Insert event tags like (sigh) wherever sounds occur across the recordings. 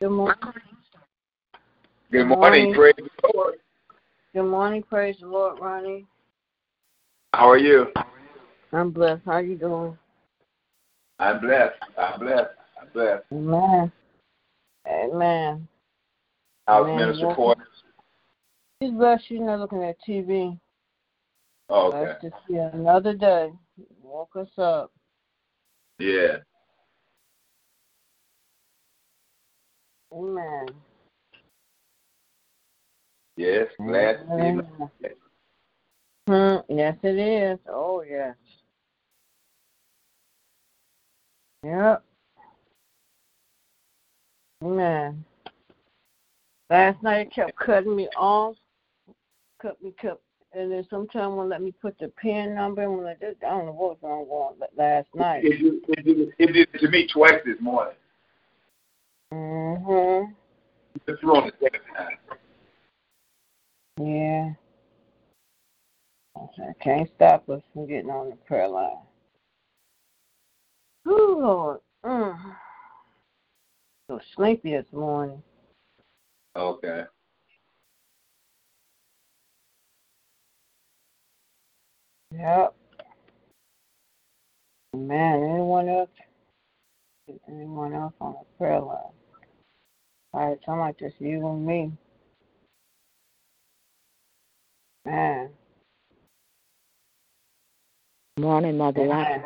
Good morning. Good morning, praise the Lord. Good morning, praise the Lord, Ronnie. How are you? I'm blessed. How are you doing? I'm blessed. I'm blessed. I'm blessed. Amen. Amen. How's Amen. Minister. Porter? He's blessed. You're not looking at TV. Oh, okay. Just see another day. Woke us up. Yeah. Amen. Yes. Glad to see you. Amen. Hmm. Yes, it is. Oh, yes. Yep. Amen. Last night it kept cutting me off. Cut me, cut, and then sometime won't let me put the pin number. And when I just, I don't know what was wrong last night. It did, it, did, it did it to me twice this morning. Mhm. Just on the second time. Yeah. I can't stop us from getting on the prayer line. Oh Lord. Mm. So sleepy this morning. Okay. Yep. Man, anyone else? Anyone else on the prayer line? All right, sound like just you and me. Man. Good morning, Mother Watson.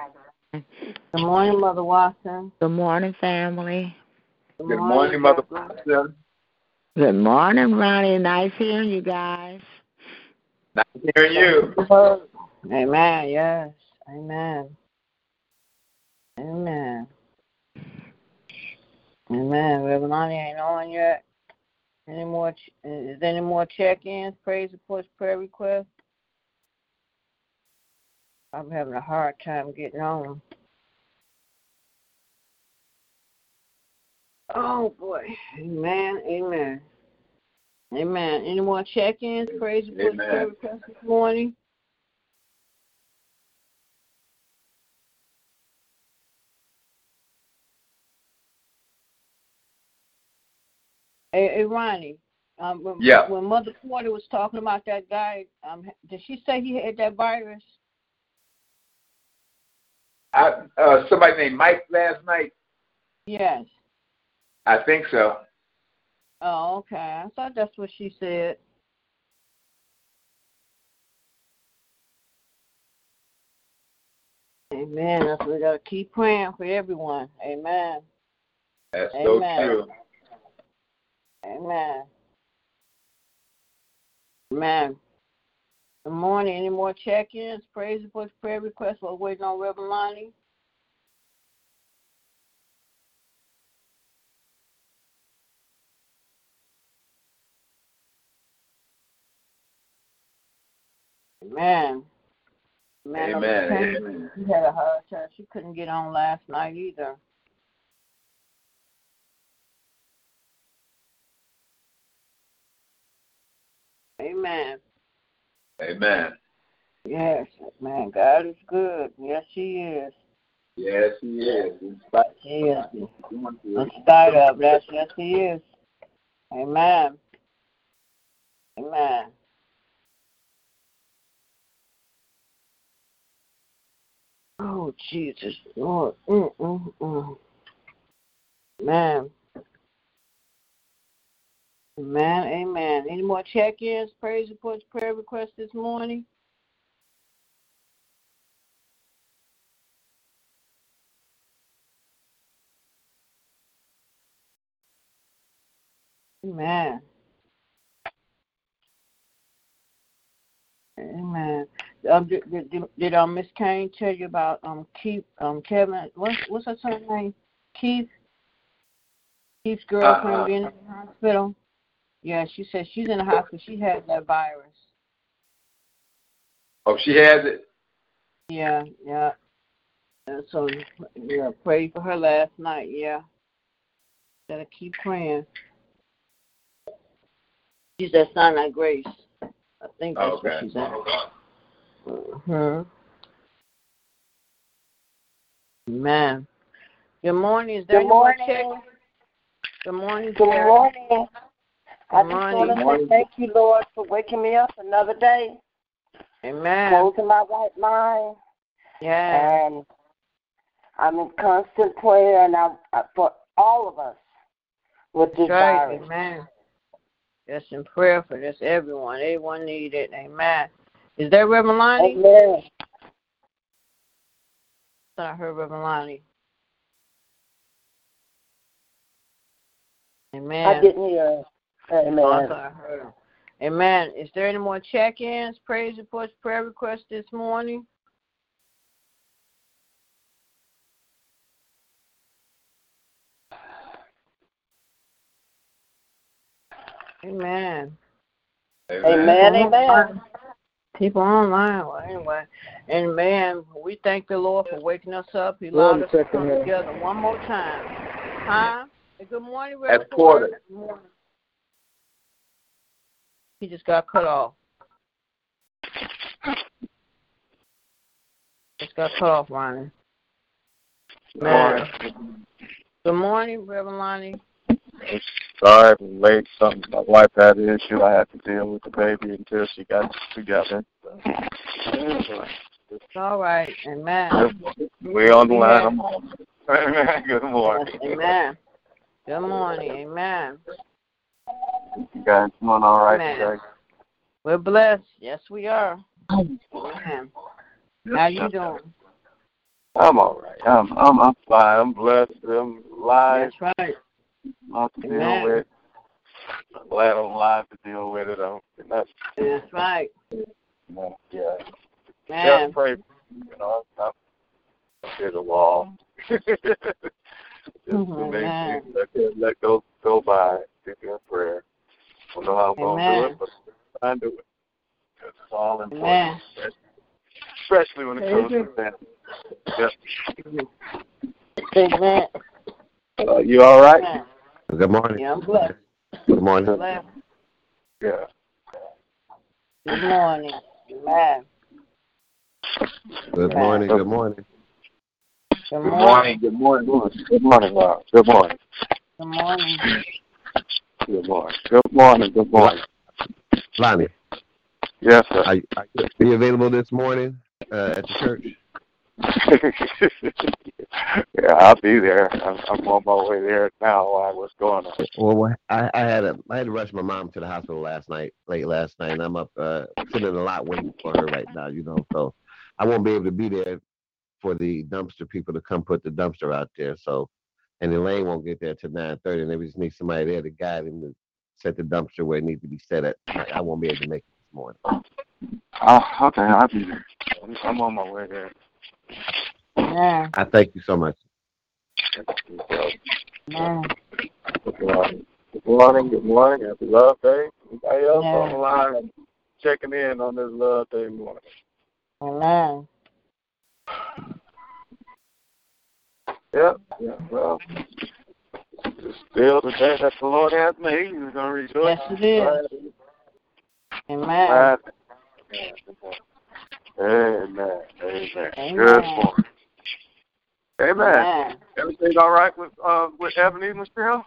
Good morning, Mother Watson. Good morning, family. Good morning, Mother Watson. Good morning, Ronnie. Nice hearing you guys. Nice hearing you. Amen. Yes. Amen. Amen. Amen. Reverend Lonnie ain't on yet. Any more? Ch- is there any more check-ins, praise reports, prayer requests? I'm having a hard time getting on. Oh boy. Amen. Amen. Amen. Any more check-ins, praise reports, prayer requests this morning? Hey, hey Ronnie, um, when, Yeah. when Mother Porter was talking about that guy, um, did she say he had that virus? I, uh, somebody named Mike last night. Yes. I think so. Oh, okay. I thought that's what she said. Amen. That's we gotta keep praying for everyone. Amen. That's Amen. so true. Amen. Amen. Good morning. Any more check-ins? Praise reports, prayer requests. We're waiting on Reverend Lonnie. Amen. Amen. Amen. Amen. She had a hard time. She couldn't get on last night either. Amen. Amen. Yes, man. God is good. Yes, He is. Yes, he is. In spite He is. of what he's going In spite of that, yes, He is. Amen. Amen. Oh, Jesus. Lord. Mm, mm, mm. Man. Amen. Amen. Any more check ins, praise reports, prayer requests this morning? Amen. Amen. Um, did, did, did, um, Miss Kane tell you about um Keith um Kevin what's what's her son's name? Keith Keith's girlfriend Uh-uh. being in the hospital. Yeah, she said she's in the hospital. She had that virus. Oh, she has it? Yeah, yeah. And so yeah, prayed for her last night. Yeah, gotta keep praying. She's at Sinai Grace. I think that's where Okay. she's at. Man. Mm-hmm. Good morning. Is there Good morning. check? Good morning. Good Sarah. morning. I Good just morning. want to say thank you, Lord, for waking me up another day, Amen. closing my right mind, Yeah. and I'm in constant prayer, and I'm uh, for all of us with this That's right. virus. Amen. Yes, in prayer for this everyone. Everyone need it. Amen. Is there Reverend Lonnie? Amen. I heard Reverend Lonnie. Amen. I didn't hear. It. I Amen. thought I heard him. Amen. Is there any more check-ins, praise reports, prayer requests this morning? Amen. Amen. Amen. People online. Well, anyway, and man, we thank the Lord for waking us up. He allowed us to come together one more time. Huh? Good morning, That's Reverend. Porter. Porter. Good morning. He just got cut off. Just got cut off, Ronnie. Man. Good morning, Reverend Lonnie. Sorry, I'm late. Something my wife had an issue. I had to deal with the baby until she got together. It's all right. Amen. We on the line. Amen. (laughs) Good morning. Amen. Good morning. Amen. You guys doing all right Amen. today? We're blessed. Yes, we are. Amen. How you doing? I'm all right. I'm I'm I'm fine. I'm blessed. I'm live. That's right. Not to deal with. I'm glad I'm live to deal with it. I'm that's That's right. you yeah. Man. Just pray. You know, I'm, I'm a wall. (laughs) Just Mhm, the main amen. Let it, let go go by. Give you a prayer. Don't know how I'm gonna do it, but I do it. 'Cause it's all important. Amen. Especially when it comes to family. Yep. Amen. Uh, you all right? Amen. Good morning. Yeah, I'm blessed. Good morning. Blessed. Yeah. Good morning. Amen. Good morning. Good morning. Good morning. Good morning. morning. Good morning. Good morning, Rob. Good morning. Good morning. Good morning. Good morning. Good morning. Lonnie, Yes, sir. are, are you available this morning uh, at the church? (laughs) yeah, I'll be there. I'm, I'm on my way there now. Why? What's going on? Well, I, I had a, I had to rush my mom to the hospital last night, late last night, and I'm up uh, sitting in a lot waiting for her right now. You know, so I won't be able to be there for the dumpster people to come put the dumpster out there. So, and Elaine won't get there till nine thirty, and they just need somebody there to guide him to set the dumpster where it needs to be set at. I, I won't be able to make it this morning. Oh, okay, I'll be there. I'm on my way there. Yeah. I thank you so much. Yeah. Good morning. Good morning. Good morning. Happy Love Day. Anybody else Yeah. on the line checking in on this Love Day morning? Amen. Yep. Yeah. Well, still the day that the Lord has made. We're gonna rejoice. Yes, it is. Amen. Amen. Amen. Amen. Good morning. Amen. Amen. Everything all right with uh with Ebony, Mr. Hill?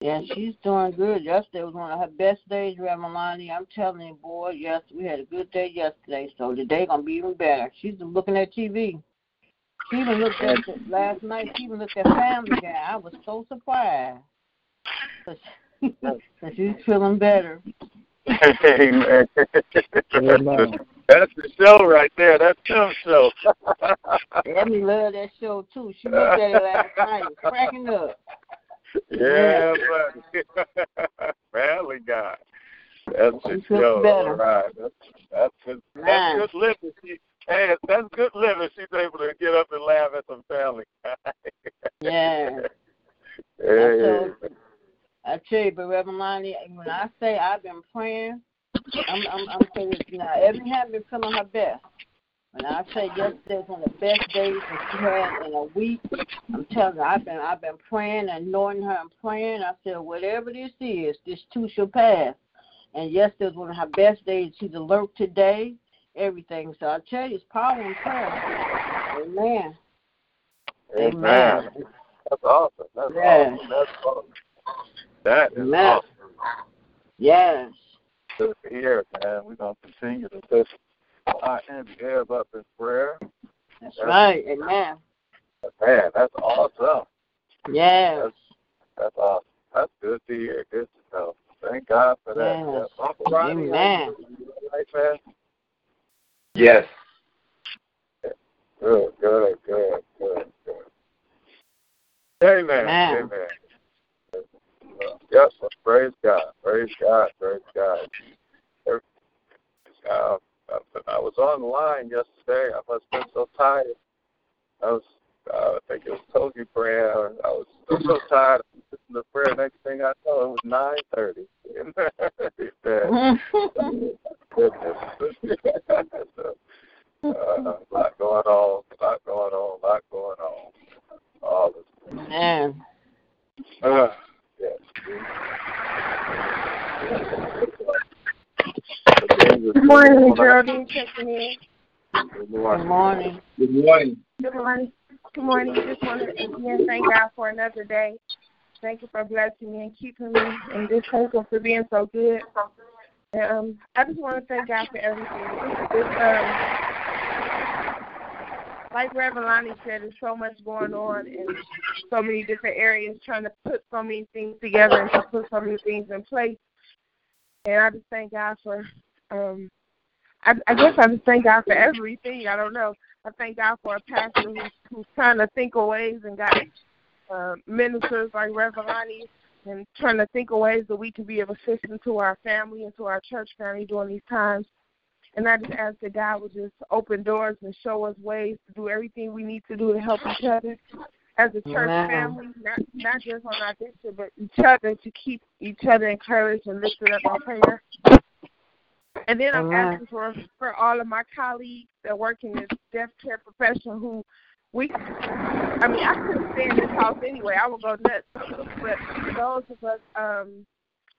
Yeah, she's doing good. Yesterday was one of her best days, Rev Melanie. I'm telling you, boy, yes, we had a good day yesterday, so today gonna be even better. She's looking at TV. She even looked at last night. She even looked at Family Guy. I was so surprised. But she- but (laughs) she's feeling better. Amen. (laughs) That's the show right there. That's Tim's show. (laughs) Emmy loved that show too. She looked at it last night, cracking up. yeah, buddy. Family Guy. That's the She feels show. better. All right. That's that's good, that's good living. Hey, that's good living. She's able to get up and laugh at some family. (laughs) Yeah. I Hey. told, I tell you, but Reverend Lonnie, when I say I've been praying, I'm I'm I'm saying this now. Every has been feeling her best. When I say yesterday was one of the best days that she had in a week, I'm telling you, I've been I've been praying and knowing her and praying. I said, whatever this is, this too shall pass. And yesterday was one of her best days. She's alert today, everything. So I tell you, it's power in prayer. Amen. Amen. Amen. That's awesome. That's Yeah. awesome. That's awesome. That is Amen. awesome. Yes. Good to hear, man. We're gonna continue to lift our Ebb up in prayer. That's right. Amen. Man, that's awesome. Yes. That's awesome. That's good to hear. Good to know. Thank God for that. Yes. Yes. Uncle Ronnie, Amen. right, man? Yes. Good, good, good, good, good. Amen. Amen. Amen. Yes, praise God. Praise God. Praise God. Uh, I was on the line yesterday. I must have been so tired. I was, I think it was Togi prayer. I was so tired of listening to prayer. Next thing I know, it was nine thirty. Goodness. uh, a lot going on. Lot going on. Lot going on. All this. Amen. Uh, yes. Good morning, Geraldine checking in. Good Good morning. morning. Good morning. Good morning. Good morning. Just want to again thank God for another day. Thank you for blessing me and keeping me, and just thank for being so good. Um, I just want to thank God for everything. Um, like Reverend Lonnie said, there's so much going on in so many different areas, trying to put so many things together and to put so many things in place. And I just thank God for um, I, I guess I just thank God for everything. I don't know. I thank God for a pastor who's, who's trying to think of ways and got uh, ministers like Reverend Lonnie and trying to think of ways that we can be of assistance to our family and to our church family during these times. And I just ask that God would just open doors and show us ways to do everything we need to do to help each other as a church Amen. family, not not just on our district, but each other to keep each other encouraged and lifted up in prayer. And then I'm asking for for all of my colleagues that work in the death care profession who we I mean I couldn't stay in this house anyway, I would go nuts. But those of us um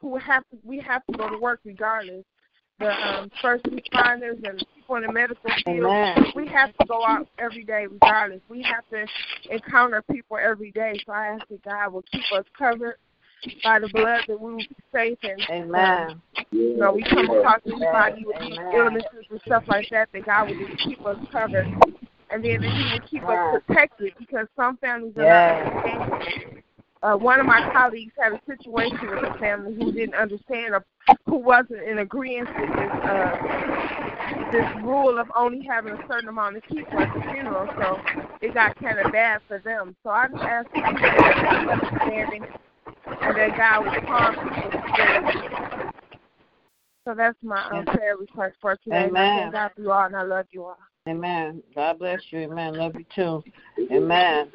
who have to we have to go to work regardless. The um first responders and people in the medical field Amen. we have to go out every day regardless. We have to encounter people every day. So I ask that God will keep us covered by the blood that we will be safe and Amen. you know, we come across anybody with these illnesses and stuff like that, that God would just keep us covered. And then that He would keep Right. us protected because some families are Yes. not protected. uh, one of my colleagues had a situation with a family who didn't understand or who wasn't in agreement with this uh, this rule of only having a certain amount of people at the funeral. So it got kind of bad for them. So I just to have understanding, and that God would calm people's. So that's my um, prayer request for today. Amen. I thank God for you all, and I love you all. Amen. God bless you. Amen. Love you too. Amen.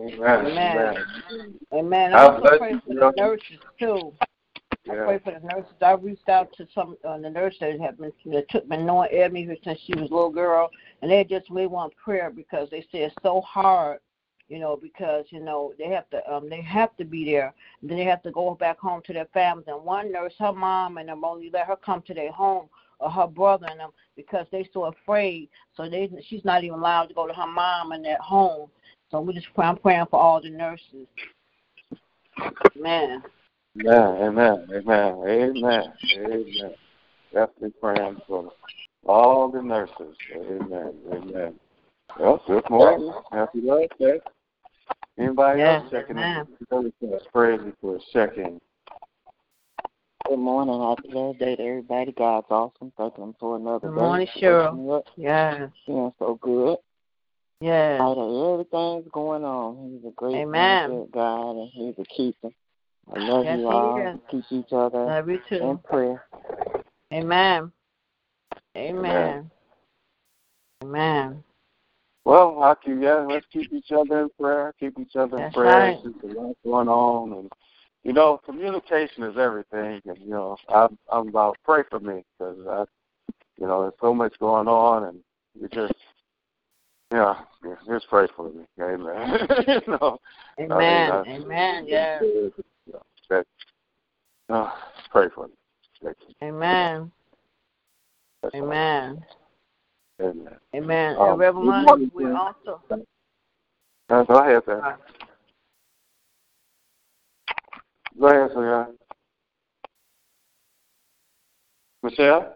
Amen. Amen. Amen. I God also pray for the nurses too. I pray for the nurses. I reached out to some uh, the nurses that have been that took been knowing Ebony here since she was a little girl, and they just really want prayer because they say it's so hard, you know, because you know they have to um they have to be there. Then they have to go back home to their families. And one nurse, her mom and them only let her come to their home or her brother and them because they so afraid. So they she's not even allowed to go to her mom and at home. So we just I'm praying for all the nurses. Amen, amen, amen, amen, amen. Definitely praying for all the nurses. Amen, amen. Well, good morning. Happy birthday. Anybody Yes, else checking amen. in? Praise for a second. Good morning. Happy birthday to everybody. God's awesome. Thank Him for another Good day. morning, Cheryl. me up, Yes. Feeling so good. Yes. Out of everything's going on, He's a great, Amen. good God, and He's a keeper. I love Yes, you all. is. Keep each other Love you too. in too. prayer. Amen. Amen. Amen. Well, I keep, yeah, let's keep each other in prayer. Keep each other in That's prayer. right. There's a lot going on, and you know, communication is everything. And you know, I'm I'm about pray for me because I, you know, there's so much going on, and you just, yeah, just pray for me, amen. (laughs) you know, Amen. I mean, I- Amen. Yeah. yeah, that, uh, pray for me. Amen. That's all. Amen. Amen. Um, And Reverend good Lonnie, morning, we friend. also Uh, go ahead, sir. Go ahead, sir. Michelle.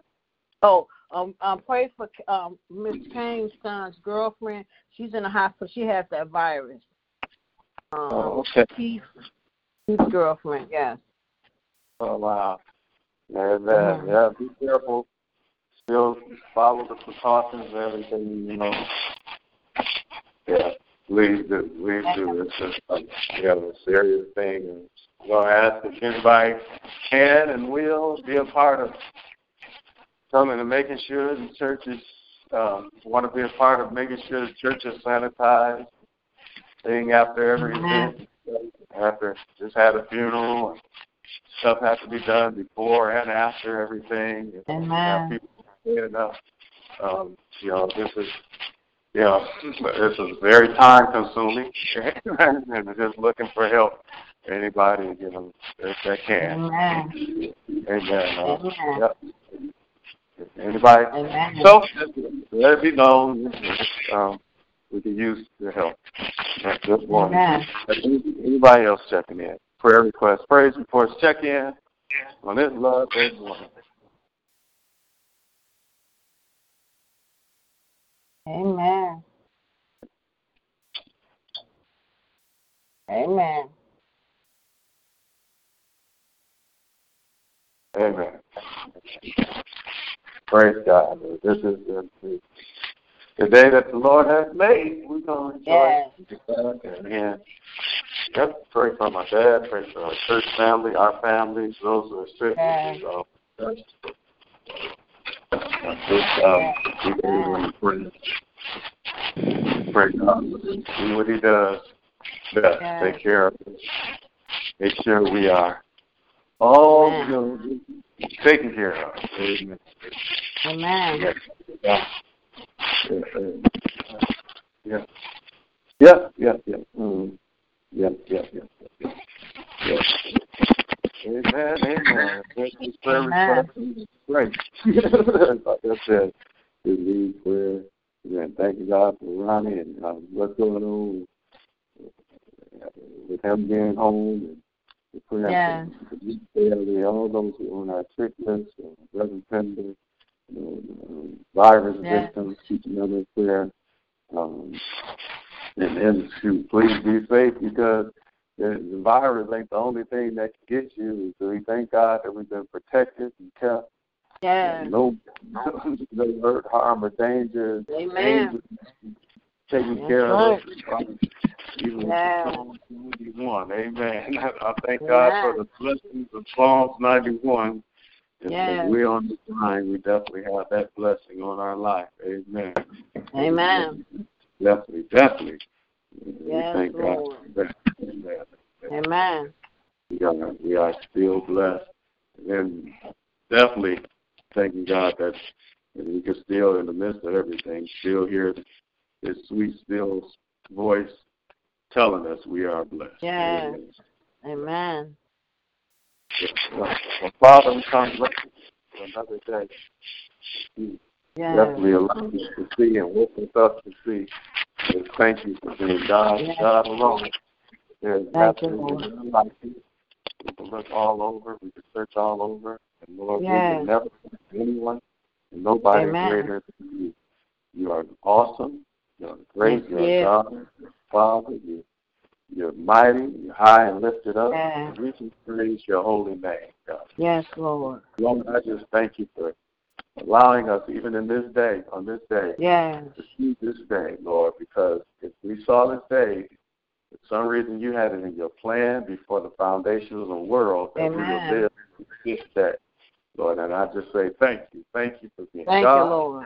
oh um um pray for um Miss Kane's son's girlfriend. She's in the hospital. She has that virus. Um Oh, okay. Keith Keith's girlfriend, yes. Oh wow. And uh, Mhm. yeah, be careful. Still follow the precautions, everything, you know. Yeah, please do, please do. It's just like, you know, a serious thing. And I'm gonna ask if anybody can and will be a part of coming and making sure the churches um, want to be a part of making sure the church is sanitized, being after every event, after just had a funeral and stuff has to be done before and after everything. And Amen. have people clean enough. Um, you know, this is you know, this is very time consuming (laughs) and just looking for help. Anybody, you know, if they can. Amen. Amen. Uh, Amen. yep. Anybody? Amen. So let it be known um, we can use the help. That's just one. Anybody else checking in? Prayer requests, praise reports, check in on this love this. Amen. Amen. Amen. Praise God. This is the, the, day that the Lord has made. We're going to Yes. enjoy it. And yep, pray for my dad, pray for our church family, our families, those who are sick. Yes. So, just, um, keep everyone in prayer. Pray God. Do what He does best. Yes. Take care of us. Make sure we are all you taken care of. Amen. Amen. Yeah. Yeah. Yeah, yeah, yeah. Mm. Yeah, yeah, yeah, yeah. yeah. Amen, amen. Thank you, prayer Amen. request. Great. like I said, we need prayer. Again, thank you, God, for Ronnie and uh, what's going on with him being home and the prayer Yes. for the family, all those who are on our trick list, uh, Reverend Pender, you know, um, virus Yes. victims, keeping them in prayer. Um, and, and to please be safe because the virus ain't the only thing that can get you. So we thank God that we've been protected and kept. Yeah. No, (laughs) no hurt, harm, or danger. Amen. Angels taking That's care right. of us. Even Yeah. Psalms 91. Amen. (laughs) I thank God for the blessings of Psalms 91. If Yes. we're on the line, we definitely have that blessing on our life. Amen. Amen. Definitely, definitely. Yes, we thank God for that. Amen. We are, we are still blessed. And definitely thanking God that we can still, in the midst of everything, still hear His sweet, still voice telling us we are blessed. Yes. Amen. Amen. Well, Father, we come looking for another day. You Yes. definitely allowed us to see and woke us up to see. And thank you for being God, Yes. God alone. There's Thank absolutely Lord. like you. We can look all over, we can search all over, and Lord, we Yes. can never find anyone and nobody Amen. greater than you. You are awesome. You're great. Yes, You're yes. God, Father. You, you're mighty. You're high and lifted up. Yes. We can praise your holy name, God. Yes, Lord. Lord, I just thank you for allowing us, even in this day, on this day, Yes. to see this day, Lord, because if we saw this day, for some reason you had it in your plan before the foundations of the world that we Amen. would live this day. Lord, and I just say thank you. Thank you for being Thank God, you, Lord.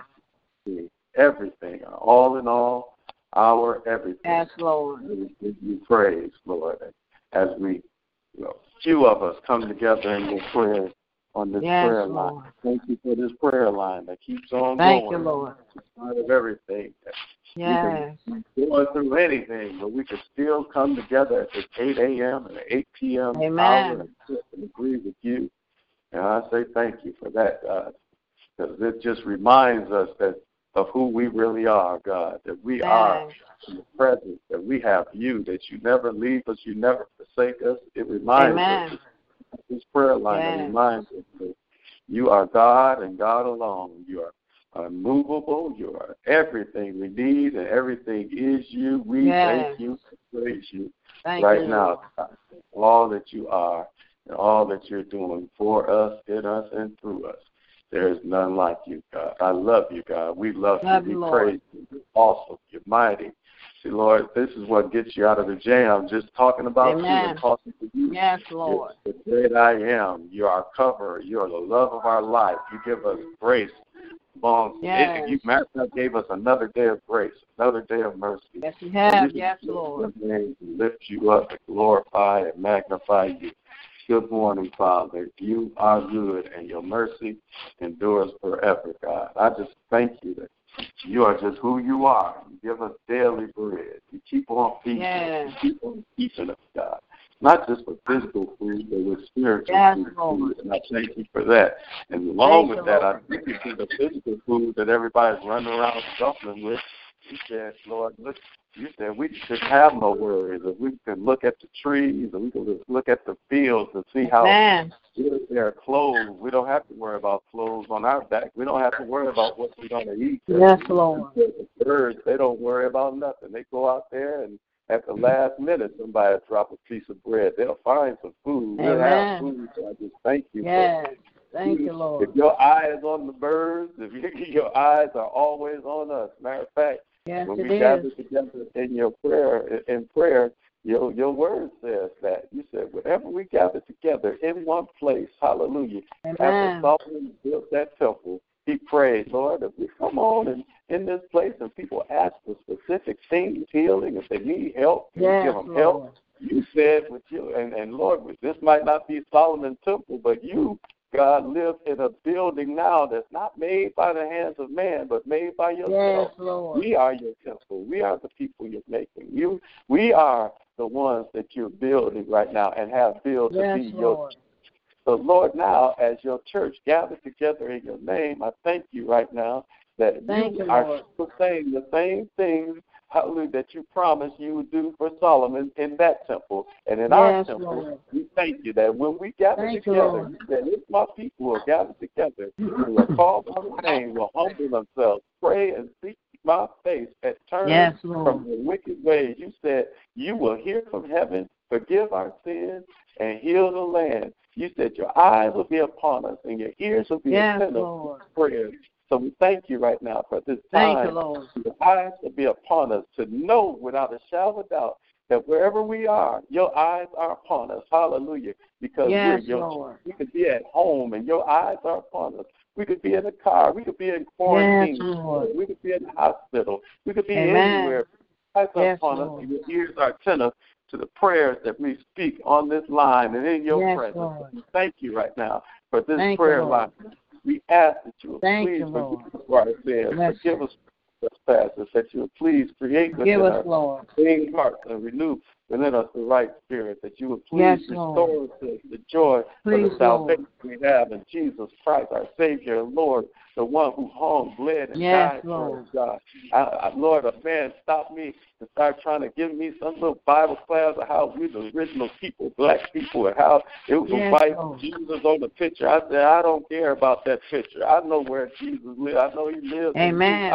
being everything, all in all, our everything. Yes, Lord. We give you praise, Lord, as we, you know, few of us come together in your prayer on this Yes, prayer Lord. Thank you for this prayer line that keeps on Thank going. you, Lord. In spite of everything. Yes. We can go through anything, but we can still come together at this 8 a.m. and 8 p.m. Amen. hour and agree with you. And I say thank you for that, God, because it just reminds us that of who we really are, God, that we are in the presence, that we have you, that you never leave us, you never forsake us. It reminds Amen. us, this prayer line that Yes. reminds us that you are God and God alone. You are unmovable. You are everything we need, and everything is you. We Yes. thank you, praise you Thank right you, now, God, all that you are and all that you're doing for us, in us, and through us. There is none like you, God. I love you, God. We love, Love you. you, We Lord. praise you. You're awesome. You're mighty. See, Lord, this is what gets you out of the jam. Just talking about you and talking to you. Yes, Lord. The great I am. You're our cover. You're the love of our life. You give us grace. Long. Yes. You, gave us another day of grace, another day of mercy. Yes, you have. Yes, Lord. lift you up and glorify and magnify you. Good morning, Father. You are good, and your mercy endures forever, God. I just thank you that you are just who you are. You give us daily bread. You keep on feeding Yes. us. You keep on teaching us, God. Not just for physical food, but with spiritual Yes, food. Lord. And I thank you for that. And along Thank with that, Lord. I thank you for the physical food that everybody's running around shuffling with. You said, Lord, look, you said we should have no worries. If we can look at the trees and we can look at the fields and see how Amen. they're clothes. We don't have to worry about clothes on our back. We don't have to worry about what we're going to eat. Yes, Lord. The birds, they don't worry about nothing. They go out there and at the last minute, somebody drop a piece of bread. They'll find some food. We'll have food. So I just thank you. for Yes. Thank you, Lord. if your eye is on the birds, if you, (laughs) your eyes are always on us. Matter of fact, Yes, when we gather is. together in your prayer, in prayer, your your word says that you said whenever we gather together in one place, Hallelujah. After Amen. Solomon built that temple, he prayed, Lord, if we come on and in this place and people ask for specific things, healing, if they need help, you Yes, give them help. You said with you, and, and Lord, this might not be Solomon's temple, but you, God, lives in a building now that's not made by the hands of man, but made by yourself. Yes, Lord. We are your temple. We are the people you're making. You, we are the ones that you're building right now and have built to Yes, be your Lord. so, Lord, now as your church gathers together in your name, I thank you right now that Thank you you, are saying the same things, hallelujah, that you promised you would do for Solomon in that temple and in our temple. Lord. We thank you that when we gather Thank together, that if my people will gather together, who will call by my name, will humble themselves, pray and seek my face, and turn Yes, from the wicked ways. You said you will hear from heaven forgive our sins, and heal the land. You said your eyes will be upon us and your ears will be Yes, attentive to prayers. So we thank you right now for this time. Thank you, Lord. Your eyes will be upon us to know without a shadow of doubt that wherever we are, your eyes are upon us. Hallelujah. Because Yes, we're your Lord. we could be at home and your eyes are upon us. We could be in a car. We could be in quarantine. Yes, We could be in the hospital. We could be Amen. anywhere. Eyes are Yes, upon Lord. us and your ears are attentive to the prayers that we speak on this line and in your Yes, presence. Lord. Thank you right now for this Thank prayer line. We ask that you will Thank please you, Lord. forgive us sins. Yes. Forgive us trespasses. That you will please create within us, us clean hearts and renew within us the right spirit. That you would please Yes, restore Lord. us the joy Please, of the salvation we have in Jesus Christ, our Savior and Lord, the one who hung, bled, and Yes, died for Lord. us, God. I, I, Lord, a man stopped me and started trying to give me some little Bible class of how we the original people, black people, and how it was Yes, white Lord. Jesus on the picture. I said, I don't care about that picture. I know where Jesus lived. I know he lives. me. Amen.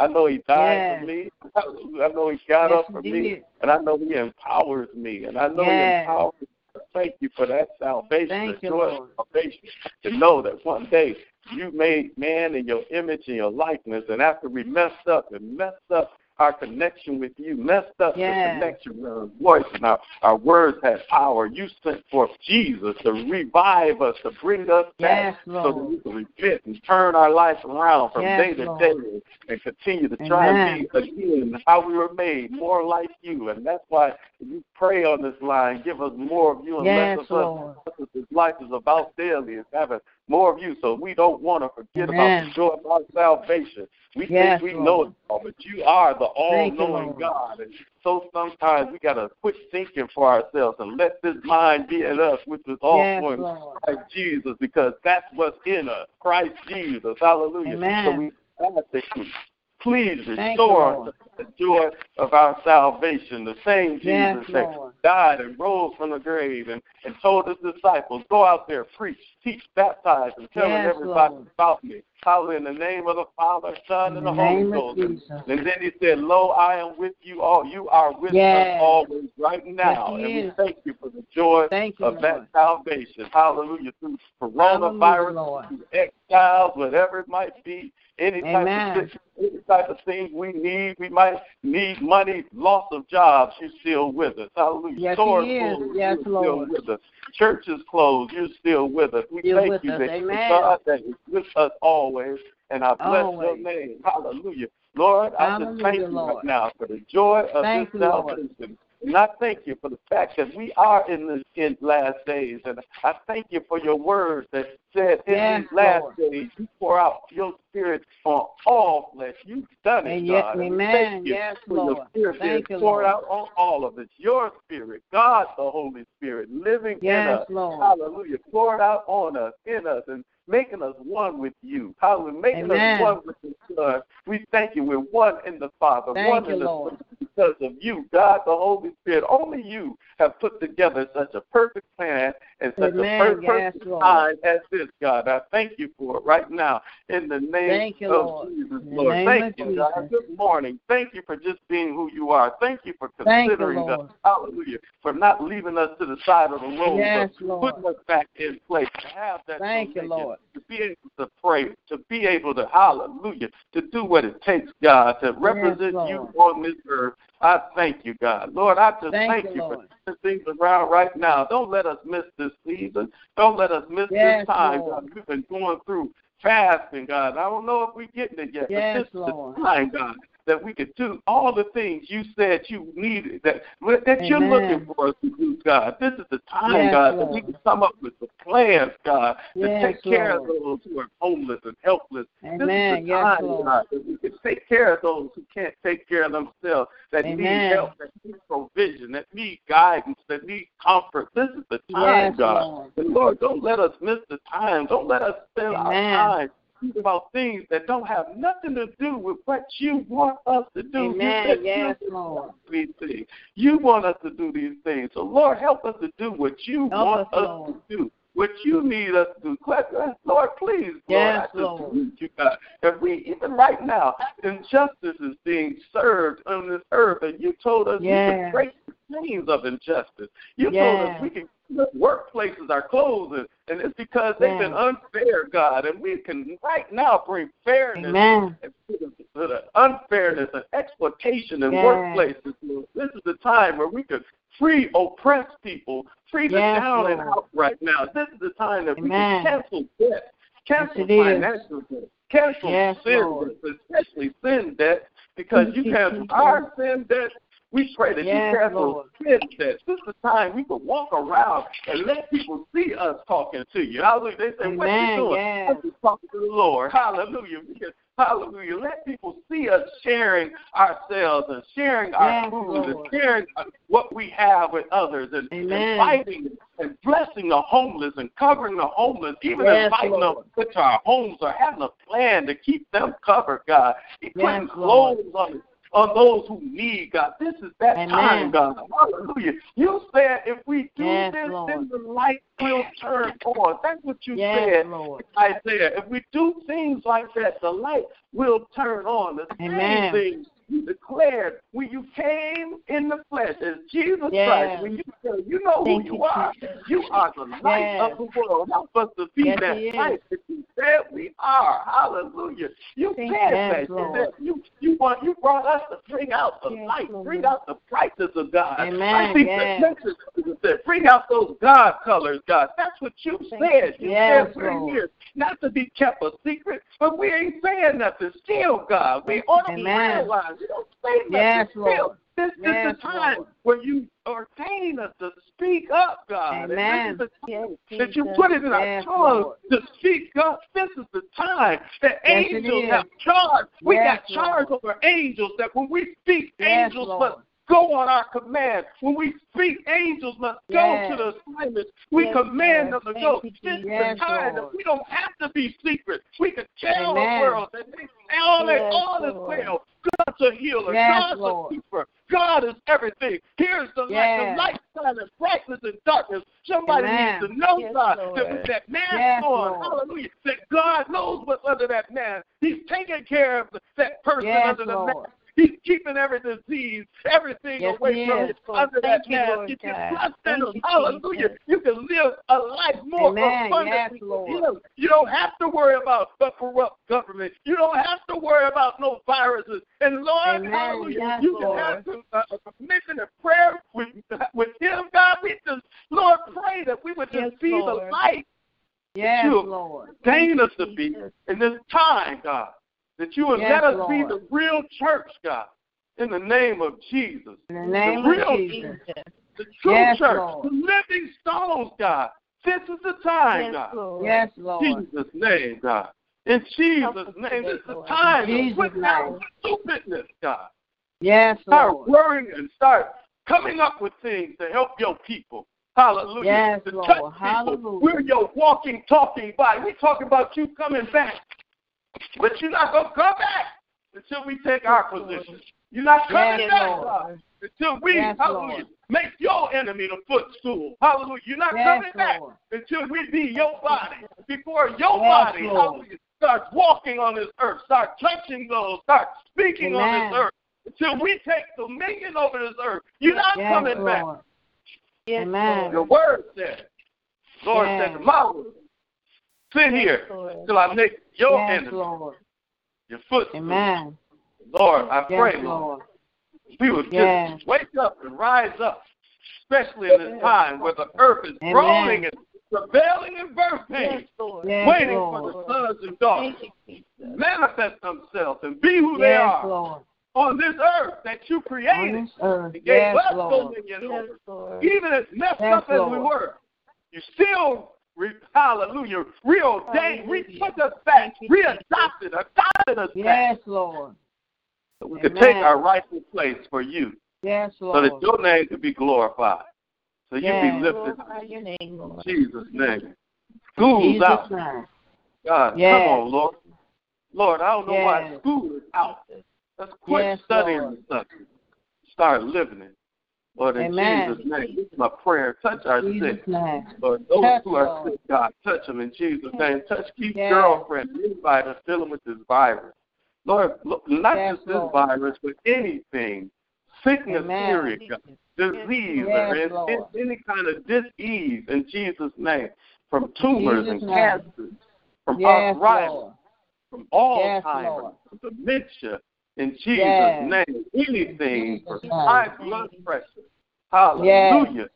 I know he died Yes. for me. (laughs) I know he got Yes, up for he me. And I know he empowers me. And I know he empowers me. Thank you for that salvation, Thank the you, joy of salvation. To know that one day you made man in your image and your likeness, and after we messed up and messed up our connection with you, messed up Yes. the connection with our voice and our, our words had power. You sent forth Jesus to revive us, to bring us back Yes, so that we can repent and turn our life around from Yes, day to Lord. day and continue to try and be again how we were made, more like you. And that's why you pray on this line, give us more of you and less of Lord. us. This life is about daily, is having more of you. So we don't want to forget about the joy of our salvation. We Yes, think we Lord. know it all, but you are the all-knowing God. And so sometimes we got to quit thinking for ourselves and let this mind be in us, which is all Yes, in Christ Jesus, because that's what's in us, Christ Jesus. Hallelujah. Amen. So we ask that you please restore the joy of our salvation. The same Jesus Yes, that died and rose from the grave and, and told his disciples, go out there, preach, teach, baptize, and tell Yes, everybody Lord. about me. Hallelujah. In the name of the Father, Son, and the the Holy Ghost. And then he said, Lo, I am with you all. You are with Yes. us always right now. Yes, and we thank you for the joy Thank you, of Lord. that salvation. Hallelujah. Through Hallelujah, coronavirus, Lord. through exiles, whatever it might be, any type of any type of thing we need. We might need money, loss of jobs. You're still with us. Hallelujah. Yes, Stores he is. closed, Yes, you're Lord. still with us. Churches closed. You're still with us. We Still thank you us. that Amen. God that is with us always. And I bless your name. Hallelujah. Lord, I just thank you Lord. right now for the joy of Thank this salvation. And I thank you for the fact that we are in the in last days. And I thank you for your word that said in Yes, these last Lord. days you pour out your spirit on all flesh. You've done it, And yet- God. Amen. Thank you Yes, for your spirit Thank you, poured Lord. out on all of us. Your spirit, God the Holy Spirit, living in us. Lord. Hallelujah. Poured out on us, in us, and making us one with you. Hallelujah. Making Amen. us one with the Son. We thank you. We're one in the Father, Thank one you, in the Lord. Son because of you, God the Holy Spirit. Only you have put together such a perfect plan and such Amen. a per- Yes, perfect Lord. time as this, God. I thank you for it right now in the name Thank you, of Lord. Jesus, Lord. name Thank you, God. Good morning. Thank you for just being who you are. Thank you for you, considering Lord. us. Hallelujah. For not leaving us to the side of the road, Yes, but Lord. putting us back in place to have that Thank you, Lord. to be able to pray, to be able to, hallelujah, to do what it takes, God, to represent you on this earth. I thank you, God. Lord, I just Thank thank, you, Lord. for turning things around right now. Don't let us miss this season. Don't let us miss Yes, this time, Lord. God. We've been going through fasting, God. I don't know if we're getting it yet, Yes, but this Lord. is the time, God, that we could do all the things you said you needed, that that you're looking for us to do, God. This is the time, Yes, God, that we can come up with the plans, God, to Yes, take care Lord. of those who are homeless and helpless. Amen. This is the time, Lord. God, that we can take care of those who can't take care of themselves, that need help, that need provision, that need guidance, that need comfort. This is the time, Yes, God. Lord. And Lord, don't let us miss the time. Don't let us spend our time about things that don't have nothing to do with what you want us to do. You Amen. said Yes, Lord. these things. You want us to do these things. So Lord, help us to do what you Help want us, us to do. What you need us to do. Lord, please, Lord, Yes, I just Lord. need you, God. That we, even right now, injustice is being served on this earth, and you told us we Yes. could pray for chains of injustice. You Yes. told us we can workplaces are closing, and it's because they've been unfair, God, and we can right now bring fairness Amen. to the, the unfairness and exploitation in workplaces. This is the time where we could free oppressed people, free the Yes, down and out right now. This is the time that we can cancel debt, cancel financial debt, cancel Yes, sin Lord. debt, especially sin debt, because you cancel our sin debt. We pray that Yes, you cancel sin debt. This is the time we can walk around and let people see us talking to you. Hallelujah. They say, what you doing? yes. I'm just talking to the Lord. Hallelujah. Because, hallelujah. Let people see us sharing ourselves and sharing our Yes, food and sharing what we have with others and, and Amen. fighting and blessing the homeless and covering the homeless, even Yes, inviting Lord. them into our homes or having a plan to keep them covered, God. Putting Yes, clothes Lord. on on those who need, God. This is that Amen. time, God. Hallelujah. You said if we do Yes, this, Lord. then the light will turn on. That's what you Yes, said, Lord. Isaiah. If we do things like that, the light will turn on. The Amen. same thing you declared when you came in the flesh as Jesus Yes. Christ. When you said, you know Thank who you you, are. You are the light Yes. of the world. Help us to be Yes, that light that you said we are. Hallelujah. You Thank said you. that. You said you you want you brought us to bring out the light, Lord. bring out the brightness of God. Amen, I think yes. the message said, bring out those God colors, God. That's what you said. You said we're Lord. here not to be kept a secret, but we ain't saying nothing. Still, God, we ought to Amen. realize we don't say nothing. Yes. Lord. This Yes, is the time Lord. where you ordain us to speak up, God. Amen. And this is the time Yes, that you put it in Yes, our tongue to speak up. This is the time that Yes, angels have charge. We got charge Lord. over angels that when we speak, angels Lord. must go on our command. When we speak, angels must Yes. go to the assignments. We Yes, command them to go. This is Jesus. the time Yes, that we don't have to be secret. We can tell Amen. the world that they, all, Yes, all is well. God's a healer. Yes, God's Lord. a keeper. God is everything. Here's the light. Yes. The light shining brightness and darkness. Somebody Amen. needs to know Yes, God Lord. that with that Yes, on, hallelujah, that God knows what's under that man. He's taking care of the, that person Yes, under the Lord. Mask. (laughs) He's keeping every disease, everything Yes, away from is. you Lord. under Thank that you, mask. Lord Get your God. blood Thank Hallelujah. Jesus. You can live a life more Amen. abundantly. Yes, Lord. You, know, you don't have to worry about a corrupt government. You don't have to worry about no viruses. And Lord, Amen. hallelujah, Yes, you can Lord. have to, uh, a commission of prayer with, with Him, God. We just, Lord, pray that we would just Yes, be the light Yes, you Lord. ordained us to be in this time, God. That you would Yes, let us be the real church, God, in the name of Jesus. In the name the real of Jesus. The true Yes, church, Lord. the living stones, God. This is the time, God. Yes, Lord. Jesus' name, God. In Jesus' name, this is the time to Jesus' put stupidness, God. Yes, Lord. Start Lord. worrying and start coming up with things to help your people. Hallelujah. Yes, to Lord. touch people. Hallelujah. We're your walking, talking body. We talk about you coming back, but you're not going to come back until we take our position. You're not coming Yes, back, Lord. Until we, Yes, hallelujah, Lord. make your enemy the footstool. Hallelujah. You're not Yes, coming back Lord. until we be your body. Before your Yes, body, hallelujah, starts walking on this earth, start touching those, start speaking on this earth. Until we take dominion over this earth. You're not Yes, coming back. Lord. Amen. Your word said. Lord Yes. said, Tomorrow, sit here till I make your Yes, enemy Lord. your footstool. Amen. Lord, I pray, Yes, Lord, Lord. we would just wake up and rise up, especially in this time where the earth is Amen. groaning and travailing in birth pains, Yes, waiting Lord. for the sons and daughters to manifest themselves and be who they are Lord. on this earth that you created and gave Yes, us Lord. dominion over. Even as messed Yes, up as we were, you still, re- hallelujah, reordained, re- took us back, readopted, adopted us back, Yes, Lord. so we could Amen. take our rightful place for you, Yes, Lord. so that your name could be glorified, so you Yes. be lifted Glorify your name, Lord. in Jesus' name. School's Jesus' out. name. God, Yes. come on, Lord. Lord, I don't know why school is out. Let's quit Yes, studying Lord. the subject. Start living it. Lord, in Amen. Jesus' name, this is my prayer. Touch our Jesus' sick. name. Lord, those Touch, who are sick, God, touch them in Jesus' name. Touch Keith's Yes. girlfriend, anybody that's dealing with this virus. Lord, look, not Yes, just this Lord. virus, but anything, sickness, Amen. period, God. disease Yes, or in, in- any kind of disease in Jesus' name, from tumors Jesus' and name. cancers, from Yes, arthritis, Lord. from Alzheimer's, from dementia, in Jesus' name. Anything for high blood pressure. Hallelujah.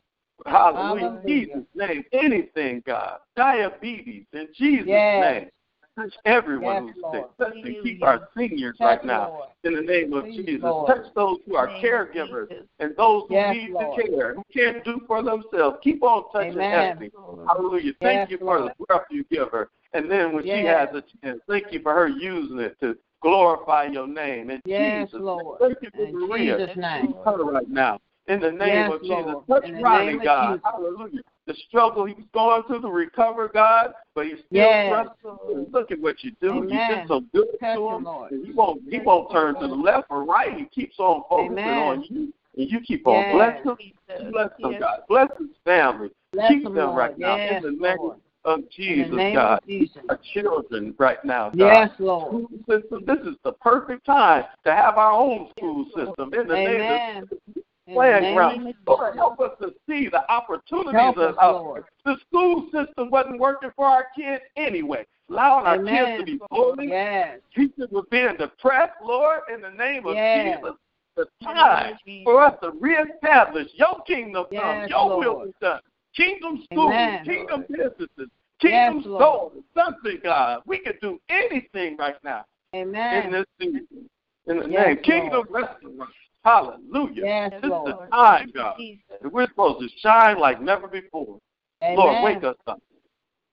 Hallelujah. Hallelujah. In Jesus' name. Anything, God. Diabetes, in Jesus' Yes. name. Touch everyone Yes, who's Lord. sick. Touch and keep our seniors Touch, right now. Lord. In the name of Please, Jesus. Lord. Touch those who are caregivers and those who Yes, need Lord. the care, who can't do for themselves. Keep on touching Amen. Hallelujah. Thank you for the breath you give her. And then when she has a chance, thank you for her using it to glorify your name. In Yes, Jesus' Lord. Thank you for In Maria. Jesus' name. Keep her right now. In the name Yes, of Jesus. Lord. Touch In Ronnie, name God. Jesus. Hallelujah. The struggle he was going through to recover, God, but he's still Yes. trusting. Look at what you do. You did Amen. so good Touch to him, him. Lord. He won't he won't turn to the left or right. He keeps on focusing Amen. on you. And you keep on Yes. blessing him. Bless him, God. Bless his family. Bless keep them Lord. right now. Yes, in the name Lord. of In Jesus, the name God. of Jesus. Our children right now, God. Yes, Lord. School system, this is the perfect time to have our own school system in the name of Amen. In the playing name ground. Of Lord, help us to see the opportunities Help of us, Lord. the school system wasn't working for our kids anyway. Allowing our kids to be bullied, Yes. teachers were being depressed, Lord, in the name of Yes. Jesus. The time for us to reestablish your kingdom come, Yes, your will be done. Kingdom schools, Amen. kingdom businesses, kingdom Lord. stores, something, God. We can do anything right now in Amen. this season. In the Yes, name, kingdom restaurants. Hallelujah. Yes, this is the time, God. We're supposed to shine like never before. Amen. Lord, wake us up.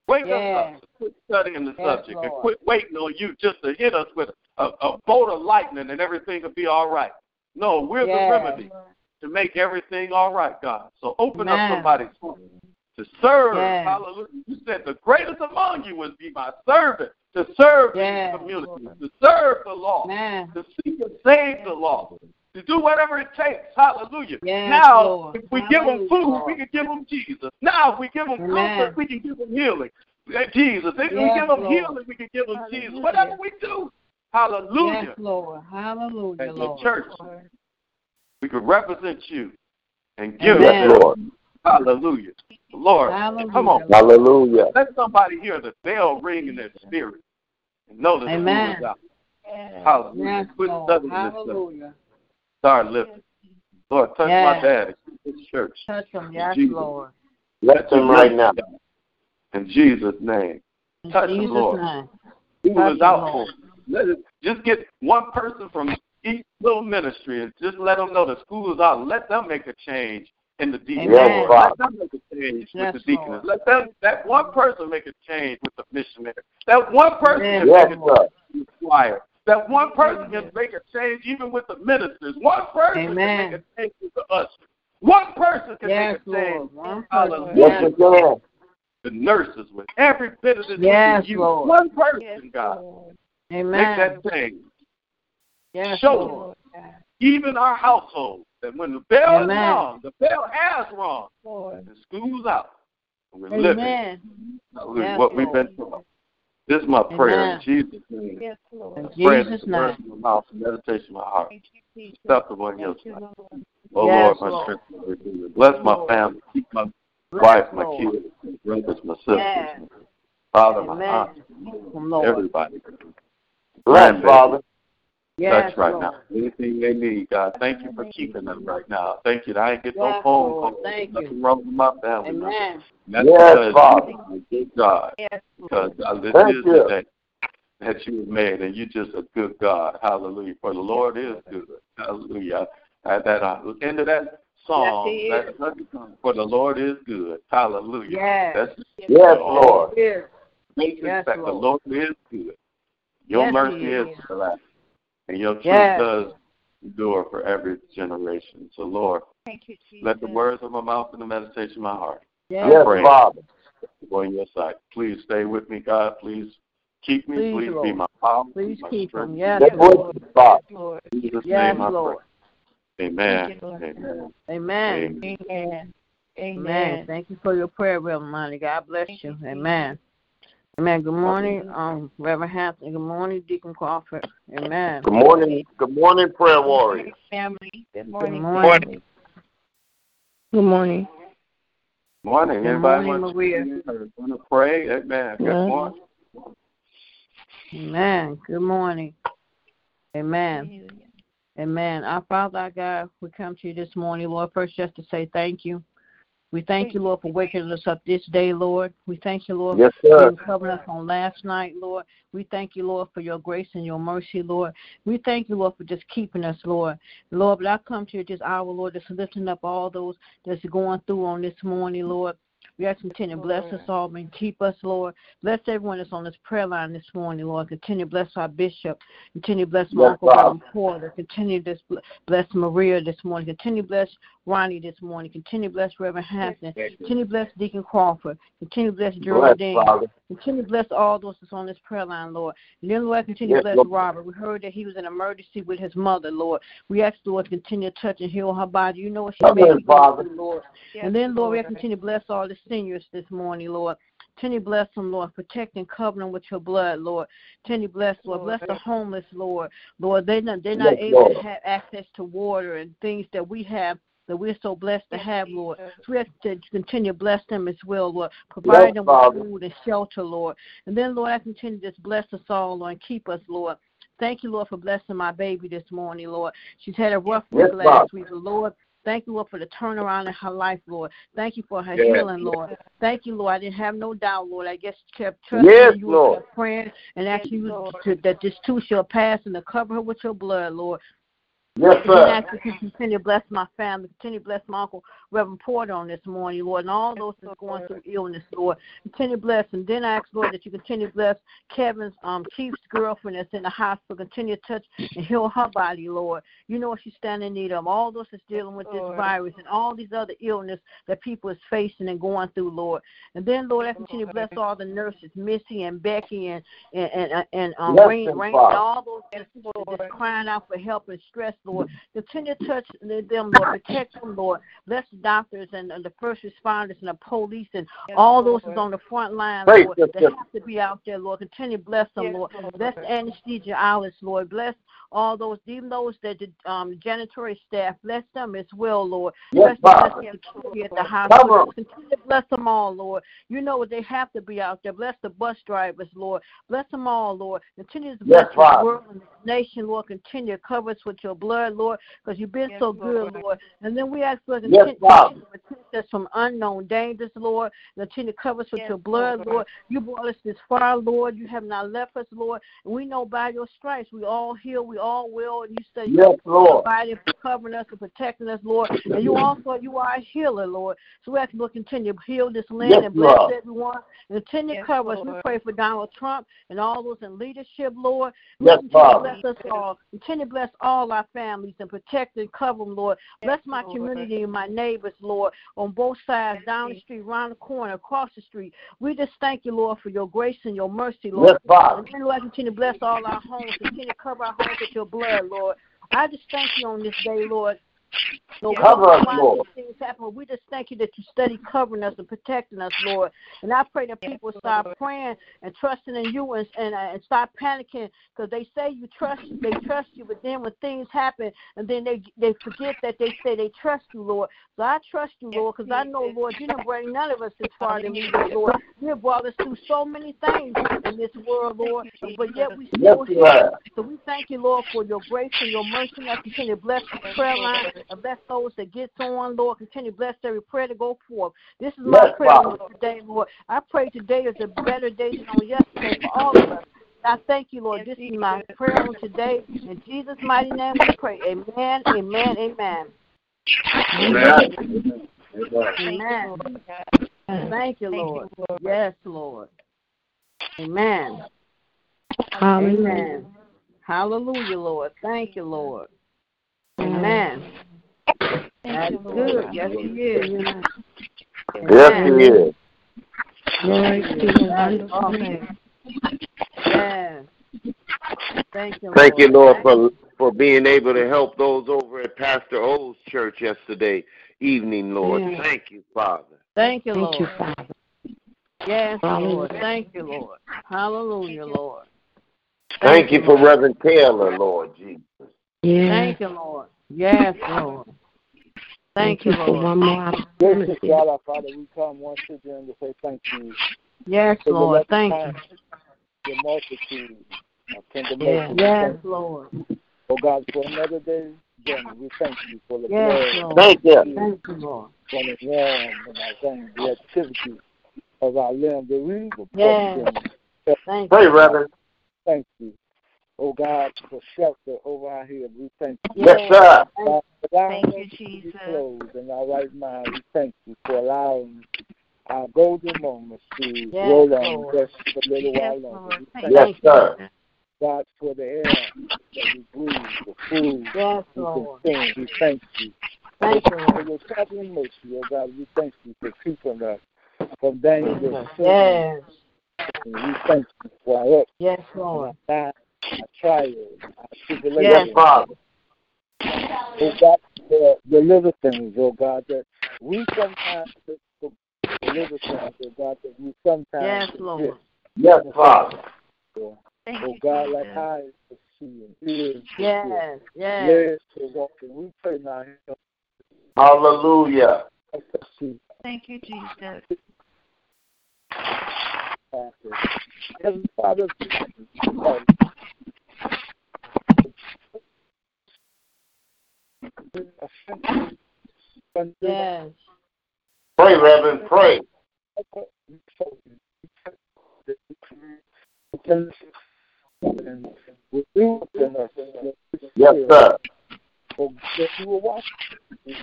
Wake Yes. us up. Quit studying the Yes, subject and quit waiting on you just to hit us with a, a bolt of lightning and everything will be all right. No, we're Yes. the remedy to make everything all right, God. So open Amen. up somebody's heart to serve. Hallelujah. You said the greatest among you would be my servant to serve the community, to serve the law, to seek and save the law, to do whatever it takes. Hallelujah. Yes, now, Lord. if we give them food, we can give them Jesus. Now, if we give them Amen. comfort, we can give them healing. Jesus. If we give them Lord. healing, we can give them Jesus. Whatever we do, hallelujah. Yes, Lord. Hallelujah, As the Lord. church, we could represent you and give Amen. it. Lord. Hallelujah. Lord, Hallelujah. come on. Hallelujah. Let somebody hear the bell ring in their spirit and know that Amen. school is out. Hallelujah. Yes, Quit Lord. studying this stuff. Hallelujah. Start living. Lord, touch Yes. my daddy. This church. Touch them. Yes, Jesus. Lord. Bless them right now. In Jesus' name. In Touch him, Jesus' Lord. name. Who Touch is him, out Lord. for? Let it, just get one person from each little ministry and just let them know the school is out. Let them make a change in the deacons. Amen. Let them make a change Yes, with the deacons. Lord. Let them that one person make a change with the missionary. That one person Amen. can Yes, make a change with the choir. That one person can make a change even with the ministers. One person Amen. can make a change with the ushers. One person can Yes, make a change. Lord. One Hallelujah. person. Yes, you can. The nurses with every bit of this Yes, you. Lord. One person, God. Amen. Make that change. Yes, Show Lord. Even our household, that when the bell is Amen. rung, the bell has rung, and school's out. We're living Amen. hallelujah, Yes, what we've been taught. This is my prayer Amen. in Jesus' name. Yes, Lord. In Jesus' is the words name. my mouth, and meditation of my heart. Thank you, Jesus. Acceptable in your sight. Oh Yes, Lord, my strength and redeemer. Bless my family. Keep my Bless, wife, my Lord. kids, my brothers, my sisters, Yes. my father, my aunt, everybody. Bless. Father. Yes, touch right Lord. now. Anything they need, God. Thank you for keeping them right now. Thank you I ain't get no Yes, phone calls. Thank Nothing you. wrong with my family. Amen. That's Yes, because Father. you're a good God. Yes, Because uh, this Thank is you. the day that you have made, and you're just a good God. Hallelujah. For the Lord is good. Hallelujah. At that uh, end of that song, Yes, he that second song, for the Lord is good. Hallelujah. Yes. That's Yes, Lord. Yes. basic Yes, fact. The Lord. Lord is good. Your Yes, mercy he is is. everlasting. And your truth Yes. does endure for every generation. So, Lord, Thank you, Jesus. let the words of my mouth and the meditation of my heart Yes. Yes, pray. Father. go in your sight. Please stay with me, God. Please keep me. Please, Please, be my power. Please my keep strength. them. Yes, Yes, Lord. Lord. Father. Lord. In Jesus' Yes, name I Lord. pray. Amen. You, Lord. Amen. Amen. Amen. Amen. Amen. Amen. Thank you for your prayer, Reverend Money. God bless you. Amen. Amen. Good morning, um, Reverend Hampton. Good morning, Deacon Crawford. Amen. Good morning. Good morning, prayer Good morning, warriors. family. Good morning, Good morning. Good morning. Morning. Good Everybody morning, want Maria. to want to pray? Amen. Good Yes. morning. Amen. Good morning. Amen. Amen. Our Father, our God, we come to you this morning, Lord, first just to say thank you. We thank you, Lord, for waking us up this day, Lord. We thank you, Lord, Yes, for sir. being covering us on last night, Lord. We thank you, Lord, for your grace and your mercy, Lord. We thank you, Lord, for just keeping us, Lord. Lord, but I come to you this hour, Lord, just lifting up all those that's going through on this morning, Lord. We ask you to continue to bless us all and keep us, Lord. Bless everyone that's on this prayer line this morning, Lord. Continue to bless our bishop. Continue to bless my Yes, Uncle Father. Porter. Continue to bless Maria this morning. Continue to bless Ronnie this morning. Continue to bless Reverend Hampton. Continue to bless Deacon Crawford. Continue to bless Bless, Geraldine. Father. Continue to bless all those that's on this prayer line, Lord. And then, Lord, continue Yes, to bless Lord. Robert. We heard that he was in emergency with his mother, Lord. We ask, the Lord, to continue to touch and heal her body. You know what she Come may be going Father. through, Lord. And then, Lord, we ask continue to bless all the seniors this morning, Lord. Continue bless them, Lord. Protect and cover them with your blood, Lord. Continue bless, Lord. Bless the homeless, Lord. Lord, they're not, they're not Yes, able Lord. to have access to water and things that we have that we're so blessed to have, Lord. So we have to continue to bless them as well, Lord. Provide Yes, them Father. with food and shelter, Lord. And then, Lord, I continue to just bless us all, Lord, and keep us, Lord. Thank you, Lord, for blessing my baby this morning, Lord. She's had a rough week Yes, last Father. week, but Lord. Thank you, Lord, for the turnaround in her life, Lord. Thank you for her Yes. healing, Lord. Thank you, Lord. I didn't have no doubt, Lord. I just kept trusting Yes, you Lord. and praying and asking you to, that this too shall pass and to cover her with your blood, Lord. Yes, And then ask that you continue to bless my family, continue to bless my uncle Reverend Porter on this morning, Lord, and all those that's going through illness, Lord. Continue to bless. And then I ask, Lord, that you continue to bless Kevin's um Chief's girlfriend that's in the hospital. Continue to touch and heal her body, Lord. You know what she's standing in need of. All those that's dealing with this virus and all these other illness that people is facing and going through, Lord. And then, Lord, I continue to bless all the nurses, Missy and Becky and and and, and um, Bless Rain, Rain, and all those that's just crying out for help and stress, Lord. Continue to touch them, Lord. Protect them, Lord. Bless the doctors and, and the first responders and the police and all those that's on the front line, Lord, the that Lord. have to be out there, Lord. Continue to bless them, Lord. Bless the anesthesiologists, Lord. Bless all those, even those that the um, janitorial staff, bless them as well, Lord. Yes, bless the the security at the hospital. Continue to bless them all, Lord. You know what they have to be out there. Bless the bus drivers, Lord. Bless them all, Lord. Continue to bless Yes, this Father. world and this nation, Lord. Continue to cover us with your blood, Lord, because you've been so good, Lord. And then we ask for Yes, continue, to protect us from unknown dangers, Lord. Continue to cover us with your blood, Lord. You brought us this far, Lord. You have not left us, Lord. And we know by your stripes we all heal, we all will. And you say Yes, Lord. providing for covering us and protecting us, Lord. And you also you are a healer, Lord. So we ask you to continue to heal this land Yes, and bless Lord. everyone. And continue to cover us. We pray for Donald Trump and all those in leadership, Lord. Yes, Continue to Father. bless us all. Continue to bless all our families and protect and cover them, Lord. Bless my community and my neighbors, Lord, on both sides, down the street, around the corner, across the street. We just thank you, Lord, for your grace and your mercy, Lord. Yes, Father. And then, Lord, continue to bless all our homes. Continue to cover our homes with your blood, Lord. I just thank you on this day, Lord. We Cover us, Lord. things happen, we just thank you that you study covering us and protecting us, Lord. And I pray that people start praying and trusting in you and and, uh, and start panicking because they say you trust they trust you, but then when things happen and then they they forget that they say they trust you, Lord. So I trust you, Lord, because I know, Lord, you didn't bring none of us this far to me, Lord. You have brought us through so many things in this world, Lord, but yet we Yes, still you here. So we thank you, Lord, for your grace and your mercy. I continue to bless the prayer line bless those that get on, Lord. Continue to bless every prayer to go forth. This is my Yes, prayer Father. Lord, today, Lord. I pray today is a better day than on yesterday for all of us. I thank you, Lord. This is my prayer on today. In Jesus' mighty name we pray. Amen, amen, amen. Amen. Amen. Thank you, Lord. Yes, Lord. Amen. Amen. Hallelujah, Lord. Thank you, Lord. Amen. That's good. Yes, he is. Yes, he is. Glory to your wonderful Awesome. name. Yes. Thank you, Thank you, Lord, for for being able to help those over at Pastor O's church yesterday evening, Lord. Yeah. Thank you, Father. Thank you, Lord. Thank you, Father. Yes, Lord. Thank you, Lord. Hallelujah, Lord. Thank you for Lord. Reverend Taylor, Lord Jesus. Yes. Thank you, Lord. Yes, Lord. Thank you, for Lord. one more Gracious opportunity. God, our Father, we come once again to say thank you Yes, for Lord. Thank you. your multitude of tender Yes, mercy. yes, Lord. Oh God, for another day journey, we thank you for the Yes, blood. Lord. Thank you. Thank you, Lord. Running warm in our veins, the activity of our limbs, the reason Yes. Thank Pray, you. Reverend. Thank you. Oh God, for shelter over our head. We thank you. Yes, sir. God, for Thank you, us to be Jesus. clothed in our right mind. We thank you for allowing our golden moments to Yes, roll on Lord. just a little Yes, while longer. Lord. We Thank thank Yes, you, sir. God, for the air that we breathe, the food Yes, we Lord. consume. We thank you. Thank you, For your traveling mercy, oh God, we thank you for keeping us from danger, Yes. and we thank you for our ups Yes, and Lord. Downs, our trials, our Yes. Yes, Father. Oh God, the, the little things, oh God, that we sometimes the, the, the little things, oh God, that we sometimes Yes, forget. Lord. Yes, Father. Oh Thank oh you, God, like Jesus. eyes to see and ears to hear, Yes, yes. legs to walk, and we pray now, Hallelujah. us to see Thank you, Jesus. Father, Yes. Pray, Reverend. Pray. and renew within us. Yes, sir. That you will watch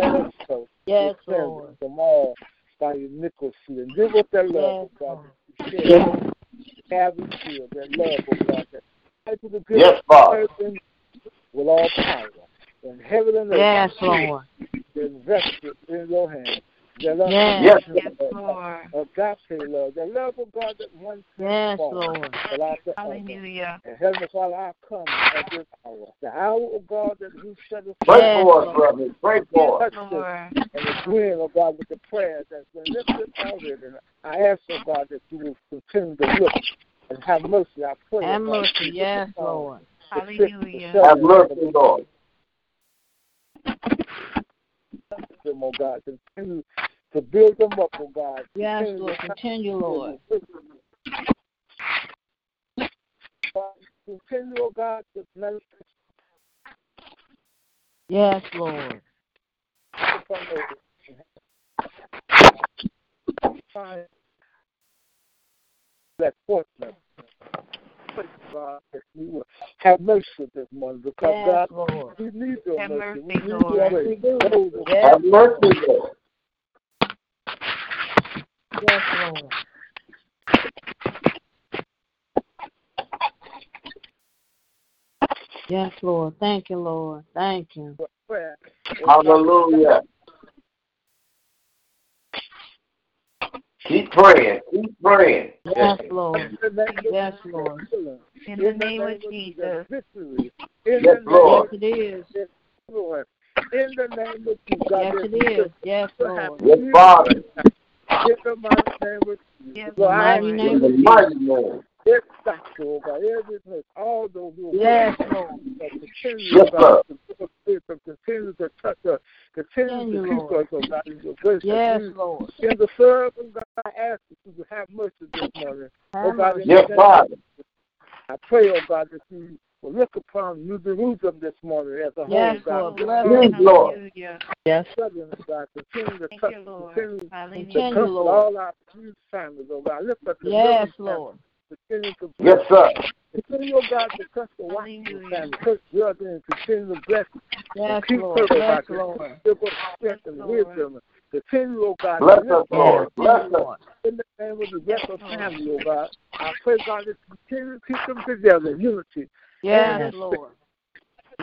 us so. Yes, Cleanse Lord. us From all by iniquity and give us that love, Yes, God, Lord. share. Have you feel that love, oh God, that to the good Yes, Father. person with all power in heaven and earth. Yes, Lord. Invested in your hands. That love, Yes. Yes, Yes, Lord. agape love, the love of God that one Yes, transforms Lord. but I said, Hallelujah. And Heavenly Father, I come at this hour, the hour of God that you set us Pray Yes, for us, Lord. Reverend. Pray for us. Yes, Lord. and agreeing, oh God, with the prayers that's been lifted already. And I ask, oh God, that you will continue to look and have mercy. I pray. Oh have oh mercy. Yes, Lord. the sick, the Hallelujah. shut Have in, mercy, Lord. Them, oh God. Continue to build them up, oh God. Yes, Continue Lord. Continue, Lord. Oh Continue, oh God, to Yes, Lord. upon those. Find that fortunate. Pray, God, that you will have mercy this morning because Yes, God, Lord. we need your Have mercy. mercy, We need Lord. your grace. Those, oh Yes, Have mercy, Lord. yes, Lord. Yes, Lord. Thank you, Lord. Thank you. Hallelujah. Keep praying. Keep praying. Yes, Lord. In the name of Yes, Jesus, Lord. In the name of Jesus. Victory. In Yes, the name Lord. Yes, it is. of Lord. In the name of Jesus. God, Yes, that it is. Yes, you Lord. have Yes, Father. In the mighty name of Jesus. Yes, Lord, I mighty ask name In you the of Jesus. mighty name. This doctor, oh God, every nurse, all those who are Yes, working, Lord. uh, continue, Yes, oh God, sir. to give us wisdom, continue to touch us, continue to Continue, keep Lord. us, oh God, in your grace. Yes, As Lord. we in the serve, oh God, I ask that you would have mercy this morning. Oh Have God, mercy. in the Yes, name Father. I pray, oh God, that you will look upon New Jerusalem this morning as a Yes, whole, Lord. God. Bless Yes, them. Lord. Hallelujah. Yes. Southern, God, continue to Thank touch, you, Lord. continue to Hallelujah. Continue, comfort Lord. all our abused families, oh God. Lift up the Yes, living Lord. Continue to Yes, sir. Continue, oh God, to touch the Washington Hallelujah. family. Touch Jordan and continue to bless Yes, and keep Lord. her, Bless, God. Lord. Give her strength and Yes, Lord. wisdom. Continue, oh God, Bless to us, lift her Lord. up. Bless Continue, us. Lord. in the name of the bless her Yes, Lord. family, oh God. I pray, God, that you continue to keep them together in unity. Yes, Yes. Lord.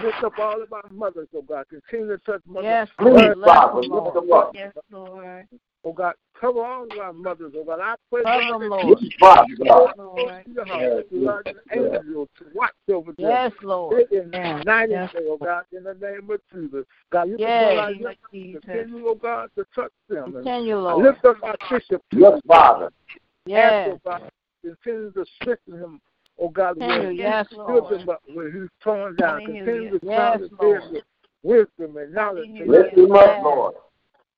Lift up all of our mothers, oh God. Continue to touch mothers. Yes, Please, Lord. Bless Father, them, lift Lord. them up. Oh yes, Lord. Oh God, cover all of our mothers, oh God. I pray, Cover God, them, that Lord. Yes, Father, you God. Yes, Lord. to the house, Yes, that you are an yes. angel to watch over them. Yes, Lord. Day and night Yes. and day, oh God, in the name of Jesus. God, you Yes. can our In the name of Jesus. continue, oh God, to touch them. And Continue, I Lord. lift up our bishop to Yes, Father. Ask, Yes. oh God, continue to strengthen him, oh God, Continue. where Yes, build Lord. him up where he's torn down. Continue to Yes, crown Lord. with wisdom and knowledge. Lift him up, Lord.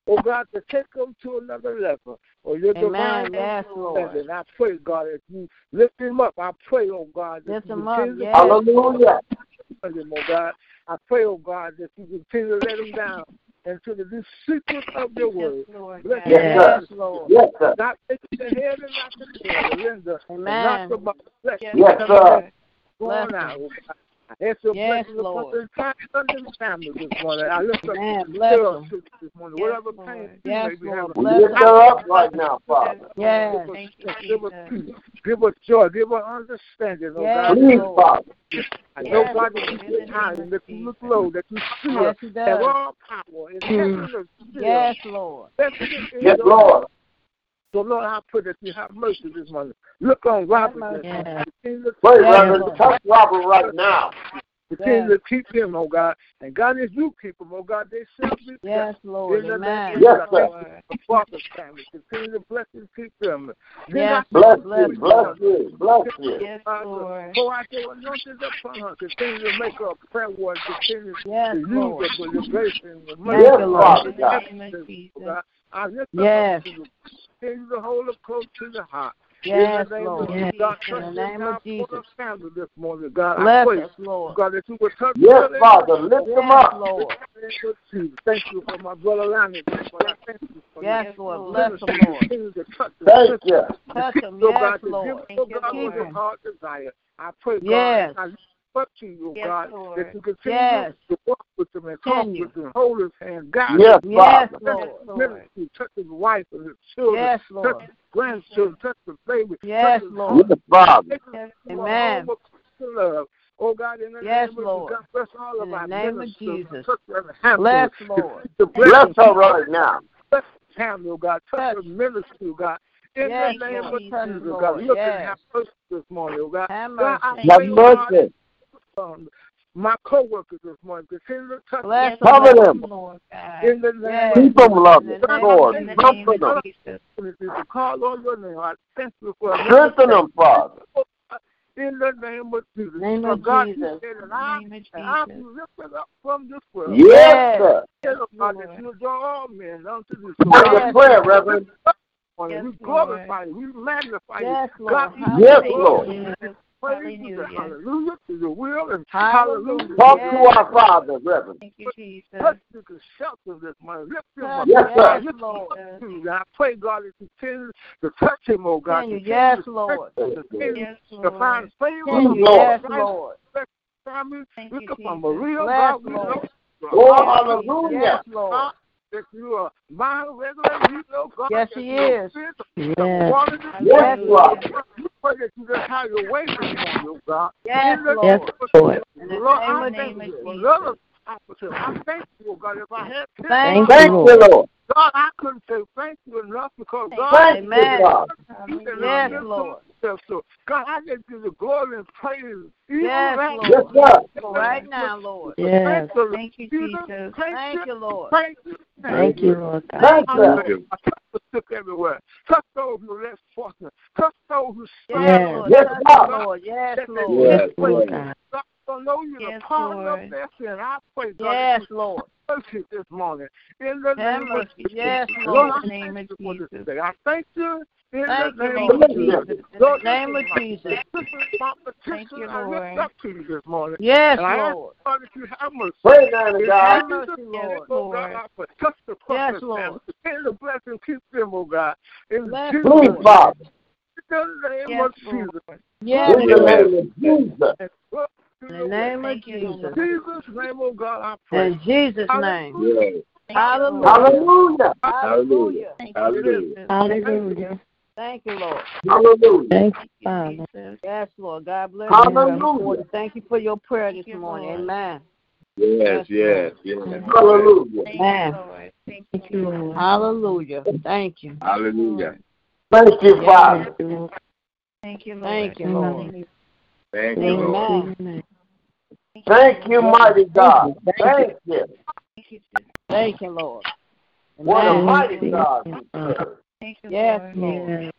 oh God, to take them to another level. Oh, or your Amen. divine Yes, Lord. understanding. I pray, God, as you lift him up, I pray, oh God, that Lift you him up, continue to yes. Hallelujah. Him, oh God. I pray, oh God, that you continue to let him down into the deep secret of your word. Bless Yes, him, sir. Yes, Lord. Yes, sir. Not taking the head and not the tail, the lender, and Amen. not the bottom. Bless Yes, him. sir. Going Bless out, him. God. I ask your Yes, blessings upon Lord. the entire Sunday family this (laughs) morning. I lift up Amen. the Bless girl him. sister this morning. Whatever pain she Yes, may be Lord. having. We Bless lift her. her up right now, Father. Yes. Give us peace. Give us joy. Give us understanding, oh Yes, God. Please, Lord. Father. I know, Yes, God, that Lord. you sit high and that you look low, that you see Yes, us, he have does. all power in mm. heaven and still. Yes, Lord. Yes, Lord. So, Lord, I pray that you have mercy this morning. Look on Robert. mercy. this. Continue to- Pray, Yes, Touch Robert right now. Continue Yes. to keep him, oh God. And God, as you keep him, oh God, they shall be Yes, Lord. In the name Amen. of Yes, Jesus, sir. I thank you for Father's family. Continue to bless and keep them. Then Yes, I Bless Bless you, bless you, bless you. Yes, Lord. Pour out your anointing upon her. Continue to make her a prayer warrior. Continue Yes, to use Lord. her for your grace and your Thank mercy. Yes, you, Lord. Father God. God. I lift Yes. up to you. To hold her close to the heart. Yes, in the name Lord. Of Jesus. God, In the name of Jesus. the family this morning, God. I Bless pray, us, Lord. God, that you would touch Yes, her. Father. Lift them Yes, up. Lord. Thank you for my brother Lonnie. Lord. I thank you for Yes, you. Lord. Bless him, Lord. Continue to touch him. Thank you. Touch. So Yes, Lord. give, oh God, Keep what his him. heart desire. I pray, Yes. God, I look up to you, oh God, that you continue Yes. to walk with him and talk with him, hold his hand, guide Yes. Yes, Father. Lord. Touch his wife and his children, Yes, Lord. touch Lord. his grandchildren, touch the baby. Yes, touch his Lord. Yes, Father. Take him to a Amen. home of love. Oh God, in the Yes, name of Lord. Jesus, bless all of In the our name of ministers, Jesus. touch every handful. Bless, Lord. The Bless blessings, her right now. touch family, oh God, touch Touch. the ministry, God. In Yes, the name Lord. of Touch, Jesus, Lord. God, look Yes. and have mercy this morning, oh God. Have God, I mercy. Have pray, oh God, mercy. Um, my co-workers this morning, continue to touch Bless them. them, Lord. In the name Yes. of Keep them, love In it. the Lord. Comfort them. opportunity call on your name. I thank you for Strengthen them, Father. in the name of Jesus. Name For of God, you Jesus. said that I, and I be lifted up from this world. Yes, sir. Tell God that you draw all men unto this That's world. the prayer, Reverend. we glorify you. We magnify Yes, you. Lord. God, Yes, give Lord. Glory and Praise you. Hallelujah to your will and Hallelujah. hallelujah. Talk Yes. to our Father, Reverend. Thank you, Jesus. Touch you to shelter this morning. Lift him up. Yes, sir. God, lift him Lord. up to you. I pray, God, that you continue to touch him, oh God. Continue. Continue Yes, to Lord. touch him. Continue Yes, to Lord. find favor. Continue. Lord. Yes, Right Lord. family. Thank Look you, upon Jesus. Maria, Bless, God, we Lord. know. Oh, God, hallelujah. Yes, Lord. God, that you are my regulator, you know, God. Yes, that He you are is. fit, Yes. water this Yes, morning. Father. We pray that you just have your way this morning, oh God. Yes, Lord. Yes, Lord. Lord, I of thank you for another opportunity. I thank you, oh God. If I had ten Thank Thank you, you, Lord. Lord. God, I couldn't say thank you enough because God, Thank you, Amen. God. you can Yes, love Lord. yourself. So, God, I give you the glory and praise. Even Yes, right Lord. Yes, sir. Right now, Lord. Yes. Thank you, Thank you, Jesus. Jesus. Thank you, Lord. Thank you. Thank you, Lord God. Thank you. I sick everywhere. Touch those who are less fortunate. Touch those who Yes, Yes. Lord. Yes, Touch God. them, Lord. Yes, that they Lord. Yes, Yes, Lord God. God don't know you Yes, the pardon Lord. of their sin. I pray, God, Yes, that you Lord. mercy this morning. In the Have name of mercy. Jesus. Yes, Lord, Lord. I In the name thank of you for this Jesus. day. I thank you in Thank the you, name Lord. of Jesus. In Lord, the name this of is my- Jesus. This is my Thank petition. you, I lift Lord. up to you this morning. Yes, And I ask Lord. God that you have mercy. Pray, man of In God. Have mercy, Jesus' Lord. name, oh God, I pray. Touch the Yes, Lord. family. Continue to keep them, oh God. In Bless, Jesus' Please, Father. in the name Yes, of Jesus. Yes, In the name of Jesus. And look to In the name of Jesus. Jesus' name, oh God, I pray. In Jesus' name. Hallelujah. Hallelujah. Hallelujah. Hallelujah. Thank you, Hallelujah. Thank you, Lord. Hallelujah. Thank you, Father. Yes, Lord. God bless you. Hallelujah. Thank you for your prayer this morning. Amen. Yes, yes, yes. Hallelujah. Amen. You, Lord. Thank you, Thank you, Lord. Hallelujah. Thank you. Hallelujah. Thank you, Father. Thank you, Lord. Thank you, Lord. Thank you, Lord. Hallelujah. Thank Glory you, Lord. to Amen. Thank you, mighty God. Thank you. Thank you, Thank you, Lord. What a mighty God. Thank you, Yes, Lord. Lord. Yes.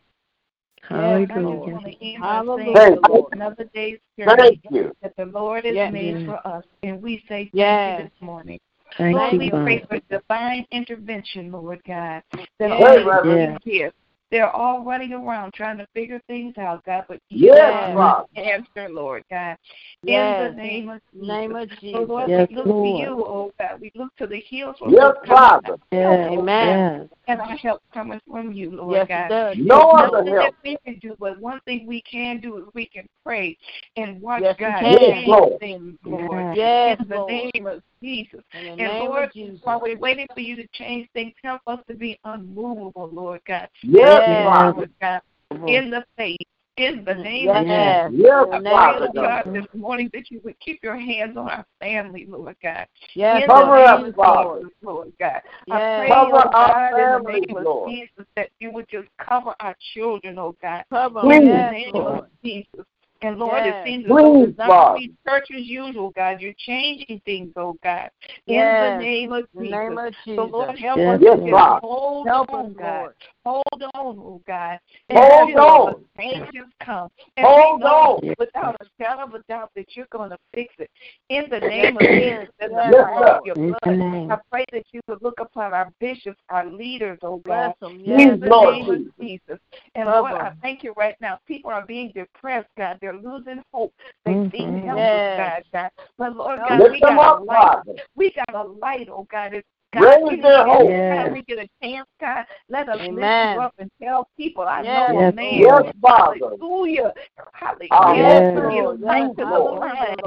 Yes, I just Hallelujah. want to end by Hallelujah, Thank you. Another day's Thank journey you. that the Lord has Yes. made for us, and we say thank Yes. you this morning. Thank Lord, you, we Father. pray for divine intervention, Lord God. That Yes, all Reverend. kids, they're all running around trying to figure things out, God, but you are Father. the answer, Lord God. Yes. In the name of Jesus. Name of So, Jesus. Lord, Yes, we look Lord. to you, oh God. We look to the hills from Yes, Father. our Yes, help, Amen. yes. and our help coming from you, Lord Yes, God. it does. No There's other nothing help. that we can do, but one thing we can do is we can pray and watch Yes, God can. Yes, change Lord. things, Lord. Yes, in the Lord. name of Jesus. In the And name Lord, of Jesus. while we're waiting for you to change things, help us to be unmovable, Lord God. Yes, Yes. Father. Lord God, in the faith, in the name Yes. of Yes. Jesus. Yes, I pray, Father oh God, God. this morning that you would keep your hands on our family, Lord God. Yes, in Cover the us, name of Father. Lord God. I pray, Cover oh our God, in the families, name of Jesus, that you would just cover our children, oh God. Cover In them. the name Lord. of Jesus. And Lord, Yes. it seems as though it's not going to be church as usual, God. You're changing things, oh God. In Yes. the name of In the Jesus. name of So Lord, help Yes, us Yes, just hold Help on, us, God. Lord. Hold on, oh God. Hold on. the changes come. And Hold we know on. without a shadow of a doubt that you're going to fix it. In the name of Jesus and the Yes, power of your blood. I pray that you would look upon our bishops, our leaders, oh God. them. In Yes, the Lord name Jesus. of Jesus. And Cover Lord, I 'em. thank you right now. People are being depressed, God. They're losing hope. They Mhm. seem helpless, Yes. God, God. But Lord God, Lift we them got a up, light. Father. We got a light, oh God. It's God, Raise we need their hope. Yes. we get a chance, God, let us lift you up and tell people, I Yes, know Yes, a man. Yes, Father. Hallelujah. Hallelujah. Ah, Yes. He Lord. is light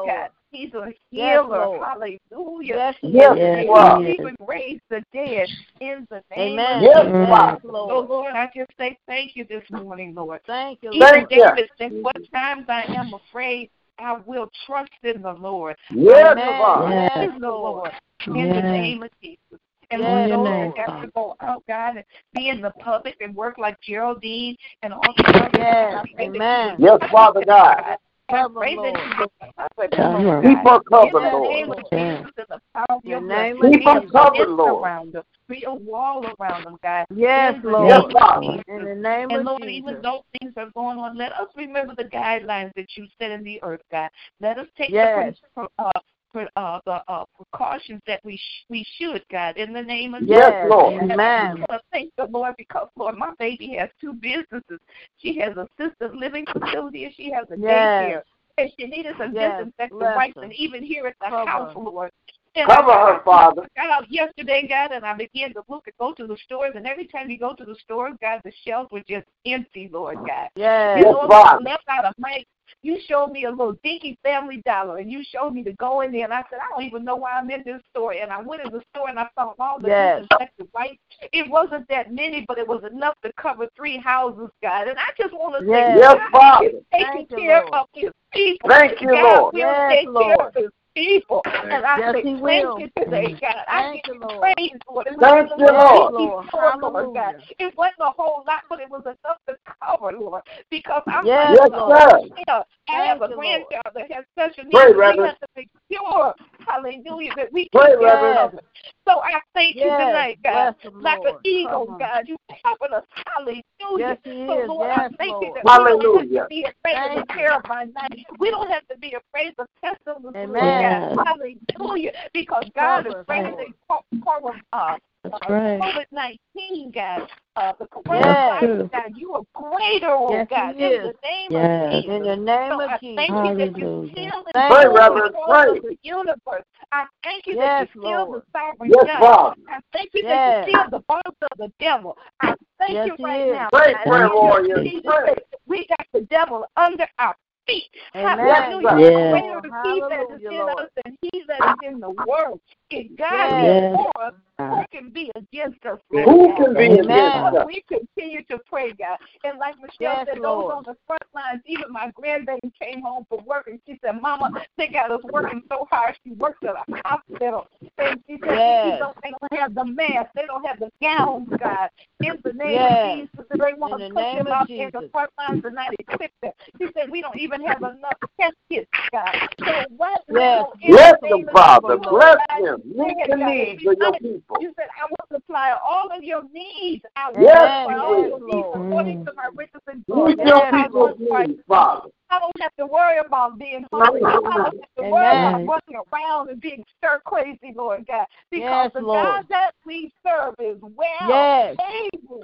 Yes, to the Lord. blind, Lord. God. He's a healer. Lord. Hallelujah. Yes, he Yes, is. Yes, he He even raise the dead in the name Amen. of Yes, Jesus. Mm. Father. So, Lord. Lord, I just say thank you this morning, Lord. Thank you, Even Lord. Thank you. David said, What times I am afraid, I will trust in the Lord. Yes, Amen. Father. Yes. Trust in the Lord in the Yes. name of Jesus. And Yes, Lord, In your those name, that have to go out, God, and be in the public and work like Geraldine and all the others, Yes. I pray that you Amen. Yes, Father God. I Cover pray them, that Lord. you will cover them, Cover Lord 'em. Keep God. her In covered, the Lord. name of Yes. Jesus and the power of your In the blood, name of Keep her be a Jesus. covered, fence Lord. around them, be a wall around them, God. Yes, In the Lord. Yes, name of Father. Jesus. In the name And of Lord, even Jesus. though things are going on, let us remember the guidelines that you set in the earth, God. Let us take Yes. the pre- uh, pre- uh, the uh, precautions that we sh- we should, God, in the name of Yes, Yes. Lord. and I Amen. want to thank the Lord because, Lord, my baby has two businesses. She has a assisted living facility and she has a Yes. daycare. And she needs some Yes. disinfectant Bless wipes and even here at the Cover house, her. Lord. And Cover her, Father. I got out yesterday, God, and I began to look and go to the stores. And every time you go to the stores, God, the shelves were just empty, Lord God. Yes. And Yes, Lord, Father. left out of my you showed me a little dinky family dollar and you showed me to go in there and I said, I don't even know why I'm in this store and I went in the store and I found all the Yes. disinfectant wipes. It wasn't that many, but it was enough to cover three houses, God. And I just want to Yes. say Yes, God Father. is taking Thank you, care Lord. of his people. Thank you, God Lord. will Yes, take care Lord. of his people. And I Yes, say, thank will. you today, God. I Thank give you, you praise, Lord. It Thank you, Yes, Lord. Lord. Lord God. Hallelujah. It wasn't a whole lot, but it was enough to cover, Lord. Because I'm Yes, Yes, Lord. sir. I have a you, grandchild that has special needs. Pray, we have to make sure, hallelujah, that we Pray, Reverend. covered. So I thank you Yes. tonight, God. Them, Like an eagle, 'em. God, you covered us. Hallelujah. Yes, he so. Lord, Yes, I thank you Lord. that we don't have Hallelujah. to be afraid of Thank the you. terror by night. We don't have to be afraid of pestilence, Amen. God. Hallelujah. Because God is Cover us, greater Lord. than co- co- uh, That's uh, right. COVID 19, God. Uh, the Yes. coronavirus, God, you are greater, oh Yes, God, he in is. the name Yes. of Jesus. In the name So of I Jesus. thank you that you Hallelujah. still Thank Pray, you, in Reverend. control Pray. of the universe. I thank you Yes, that you still Lord. the sovereign Yes, God. Father. I thank you Yes. that you still the boss of the devil. I thank Yes, you he right is. now. Pray, God, prayer in warriors. Jesus' Pray. name, We got the devil under our feet. Amen. Hallelujah. Yes. Greater is he that is Hallelujah, in Lord. us than he that is in the world. If God Yes. is for us, who can be against us, Lord Who God? can be Amen. against us? We continue to pray, God. And like Michelle Yes, said, Lord. those on the front lines, even my grandbaby came home from work and she said, Mama, they got us working so hard. She works at a hospital. And she said, Yes. they, don't, they don't have the masks. They don't have the gowns, God. In the name Yes. of Jesus, they want to the put name them of out in the front lines and not equip them. She said, we don't even have enough test kits, God. So what Yes. now in Bless the them, Father. Jesus, Bless God, them. they Meet have the needs of your people. You said, I will supply all of your needs. I will Yes, supply all your needs Lord. according to my riches and glory. Meet your people's one Christ needs, Father. I don't have to worry about being hungry. I don't have to worry about Amen. running around and being stir crazy, Lord God. Because Yes, the Lord. God that we serve is well Yes. able.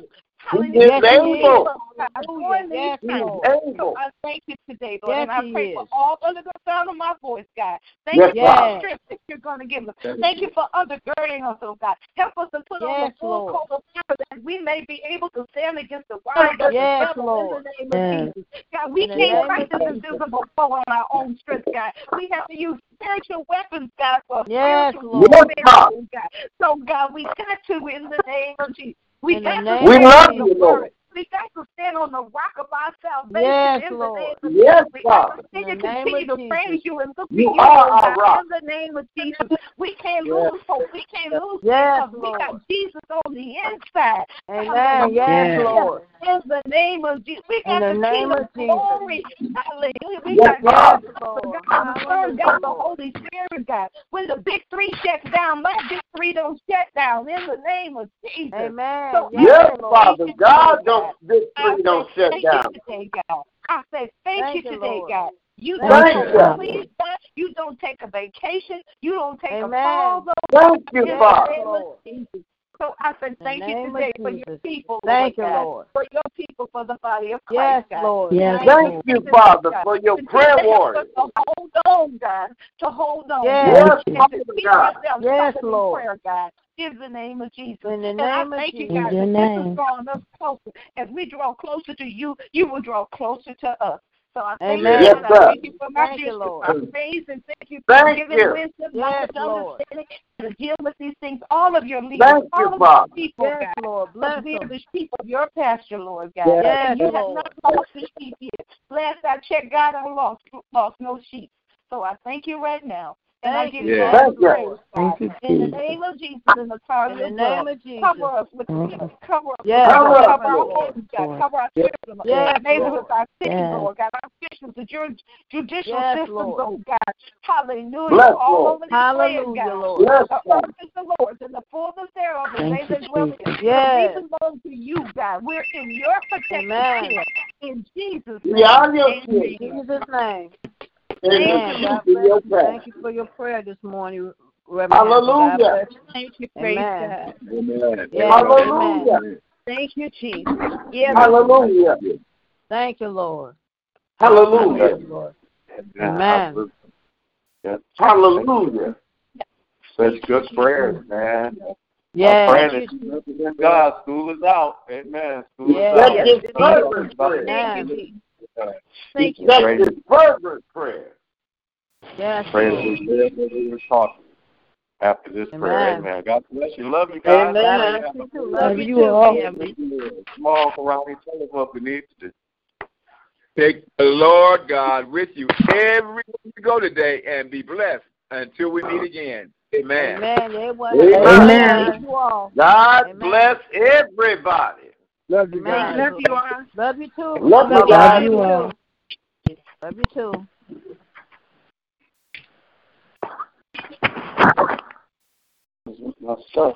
He is Hallelujah. able. Hallelujah. Yes, He is Lord. So able. I thank you today, Lord, Yes, and I He pray is. for all under the sound of my voice, God. Thank Yes, you for the strength that you're going to give us. Thank you for undergirding us, oh God. Help us to put on the full Lord. coat of armor that we may be able to stand against the wiles of the Yes, devil Lord. in the name of Yes. Jesus. God, we In can't fight this invisible foe on our own strength, God. We have to use spiritual weapons, God, for Yes, spiritual Lord. Yes, warfare, God. oh God. So, God, we got to in the name of Jesus. We In the got name to We stand love you, Lord. Word. We got to stand on the rock of our salvation Yes, in the Lord. name of Yes, Jesus. We got God. to continue, In the name continue of to Jesus. praise you and look You to you, are our rock. in the name of Jesus. We can't Yes. lose hope. We can't lose Yes, because we got Jesus on the inside. Amen. Yes, Yes. Lord. In the name of Jesus. We got In the the name King of of Jesus. glory. Hallelujah. We Yes, got God. Yes, Lord. God, the Son, God, the Holy Spirit, God. When the big three shuts down, my big three don't shut down in the name of Jesus. Amen. So, Yes, Yes, Father. you, God Lord don't this I tree don't say shut thank down. you today, God. I say thank, Thank you you, today, Lord. God. You Thank don't you, God. please, God. You don't take a vacation. You don't take Amen. a pause. Thank you, Father. name of Jesus. So I say thank you today for your people, Thank Lord you, God. Lord. For your people, for the body of Yes, Christ, God. Lord. Yes. Thank you, Father, for your prayer warriors. To hold on, God. To hold on. Yes. God. Yes, Father God. Yes, Lord. prayer, God. In the name of Jesus. In the and I name of thank you, God, In your that this is drawing us closer. As we draw closer to you, you will draw closer to us. So I thank Amen. you, Yes. I thank you for my Thank you. Lord. I praise and thank you for Thank giving you. wisdom, Yes, knowledge, Lord. understanding to deal with these things. All of your leaders, Thank you, of Father. your people, Yes, God. Lord. Bless we are them. the sheep of your pasture, Lord God. Yes. And you Yes, have not lost the sheep yet. Last I checked, God, I lost lost no sheep. So I thank you right now. And I Thank give you, you Yeah. all the Thank you. praise, God. Thank you, In the Jesus. name of Jesus, in the power of In your the name blood, of Jesus. cover us with Mhm. the cover us Yes, with Cover the us, cover our Lord. homes, God, Lord. cover our children, Yes, our neighborhoods, Lord. our cities, Yes. Lord God, our officials, the ju- judicial Yes, systems, Lord. oh God. Hallelujah. Bless, All Lord. over this land, Hallelujah, God. Lord. Yes, The Father. earth is the Lord's and the fullness thereof, and they Thank you, that dwell in it. Jesus. Yes. We belong to you, God. We're in your protective Amen. care. In Jesus' name. We are your Amen. children. In Jesus' name. And Amen. God sheep in your bless you. Thank you for your prayer this morning, Reverend. Hallelujah. God bless you. Thank you, praise Amen. God. Amen. Yes, Hallelujah. amen. Thank you, Jesus. Yes, Hallelujah. Thank you, Lord. Hallelujah. Thank you, Lord. Yeah, Amen. Hallelujah. Such good prayers, man. Yes. I'm praying that you God. School is out. Amen. School Yes. is out. That's his fervent prayer. Thank you, Amen. Jesus. You. That's his fervent prayer. Yes, Pray that we as we were taught after this prayer. Amen. Amen. God bless you. Love you guys. Amen. Love you too. Love Love you you too, all. Small karate. Tell us what we need to do. Take the Lord God with you everywhere you go today and be blessed until we meet again. Amen. Amen. Everyone. Amen. Amen. Love you all. God Amen. bless everybody. Love you Amen. guys. Love you all. Love you too. Love you Love you all. Love you too. My stuff.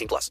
18 plus.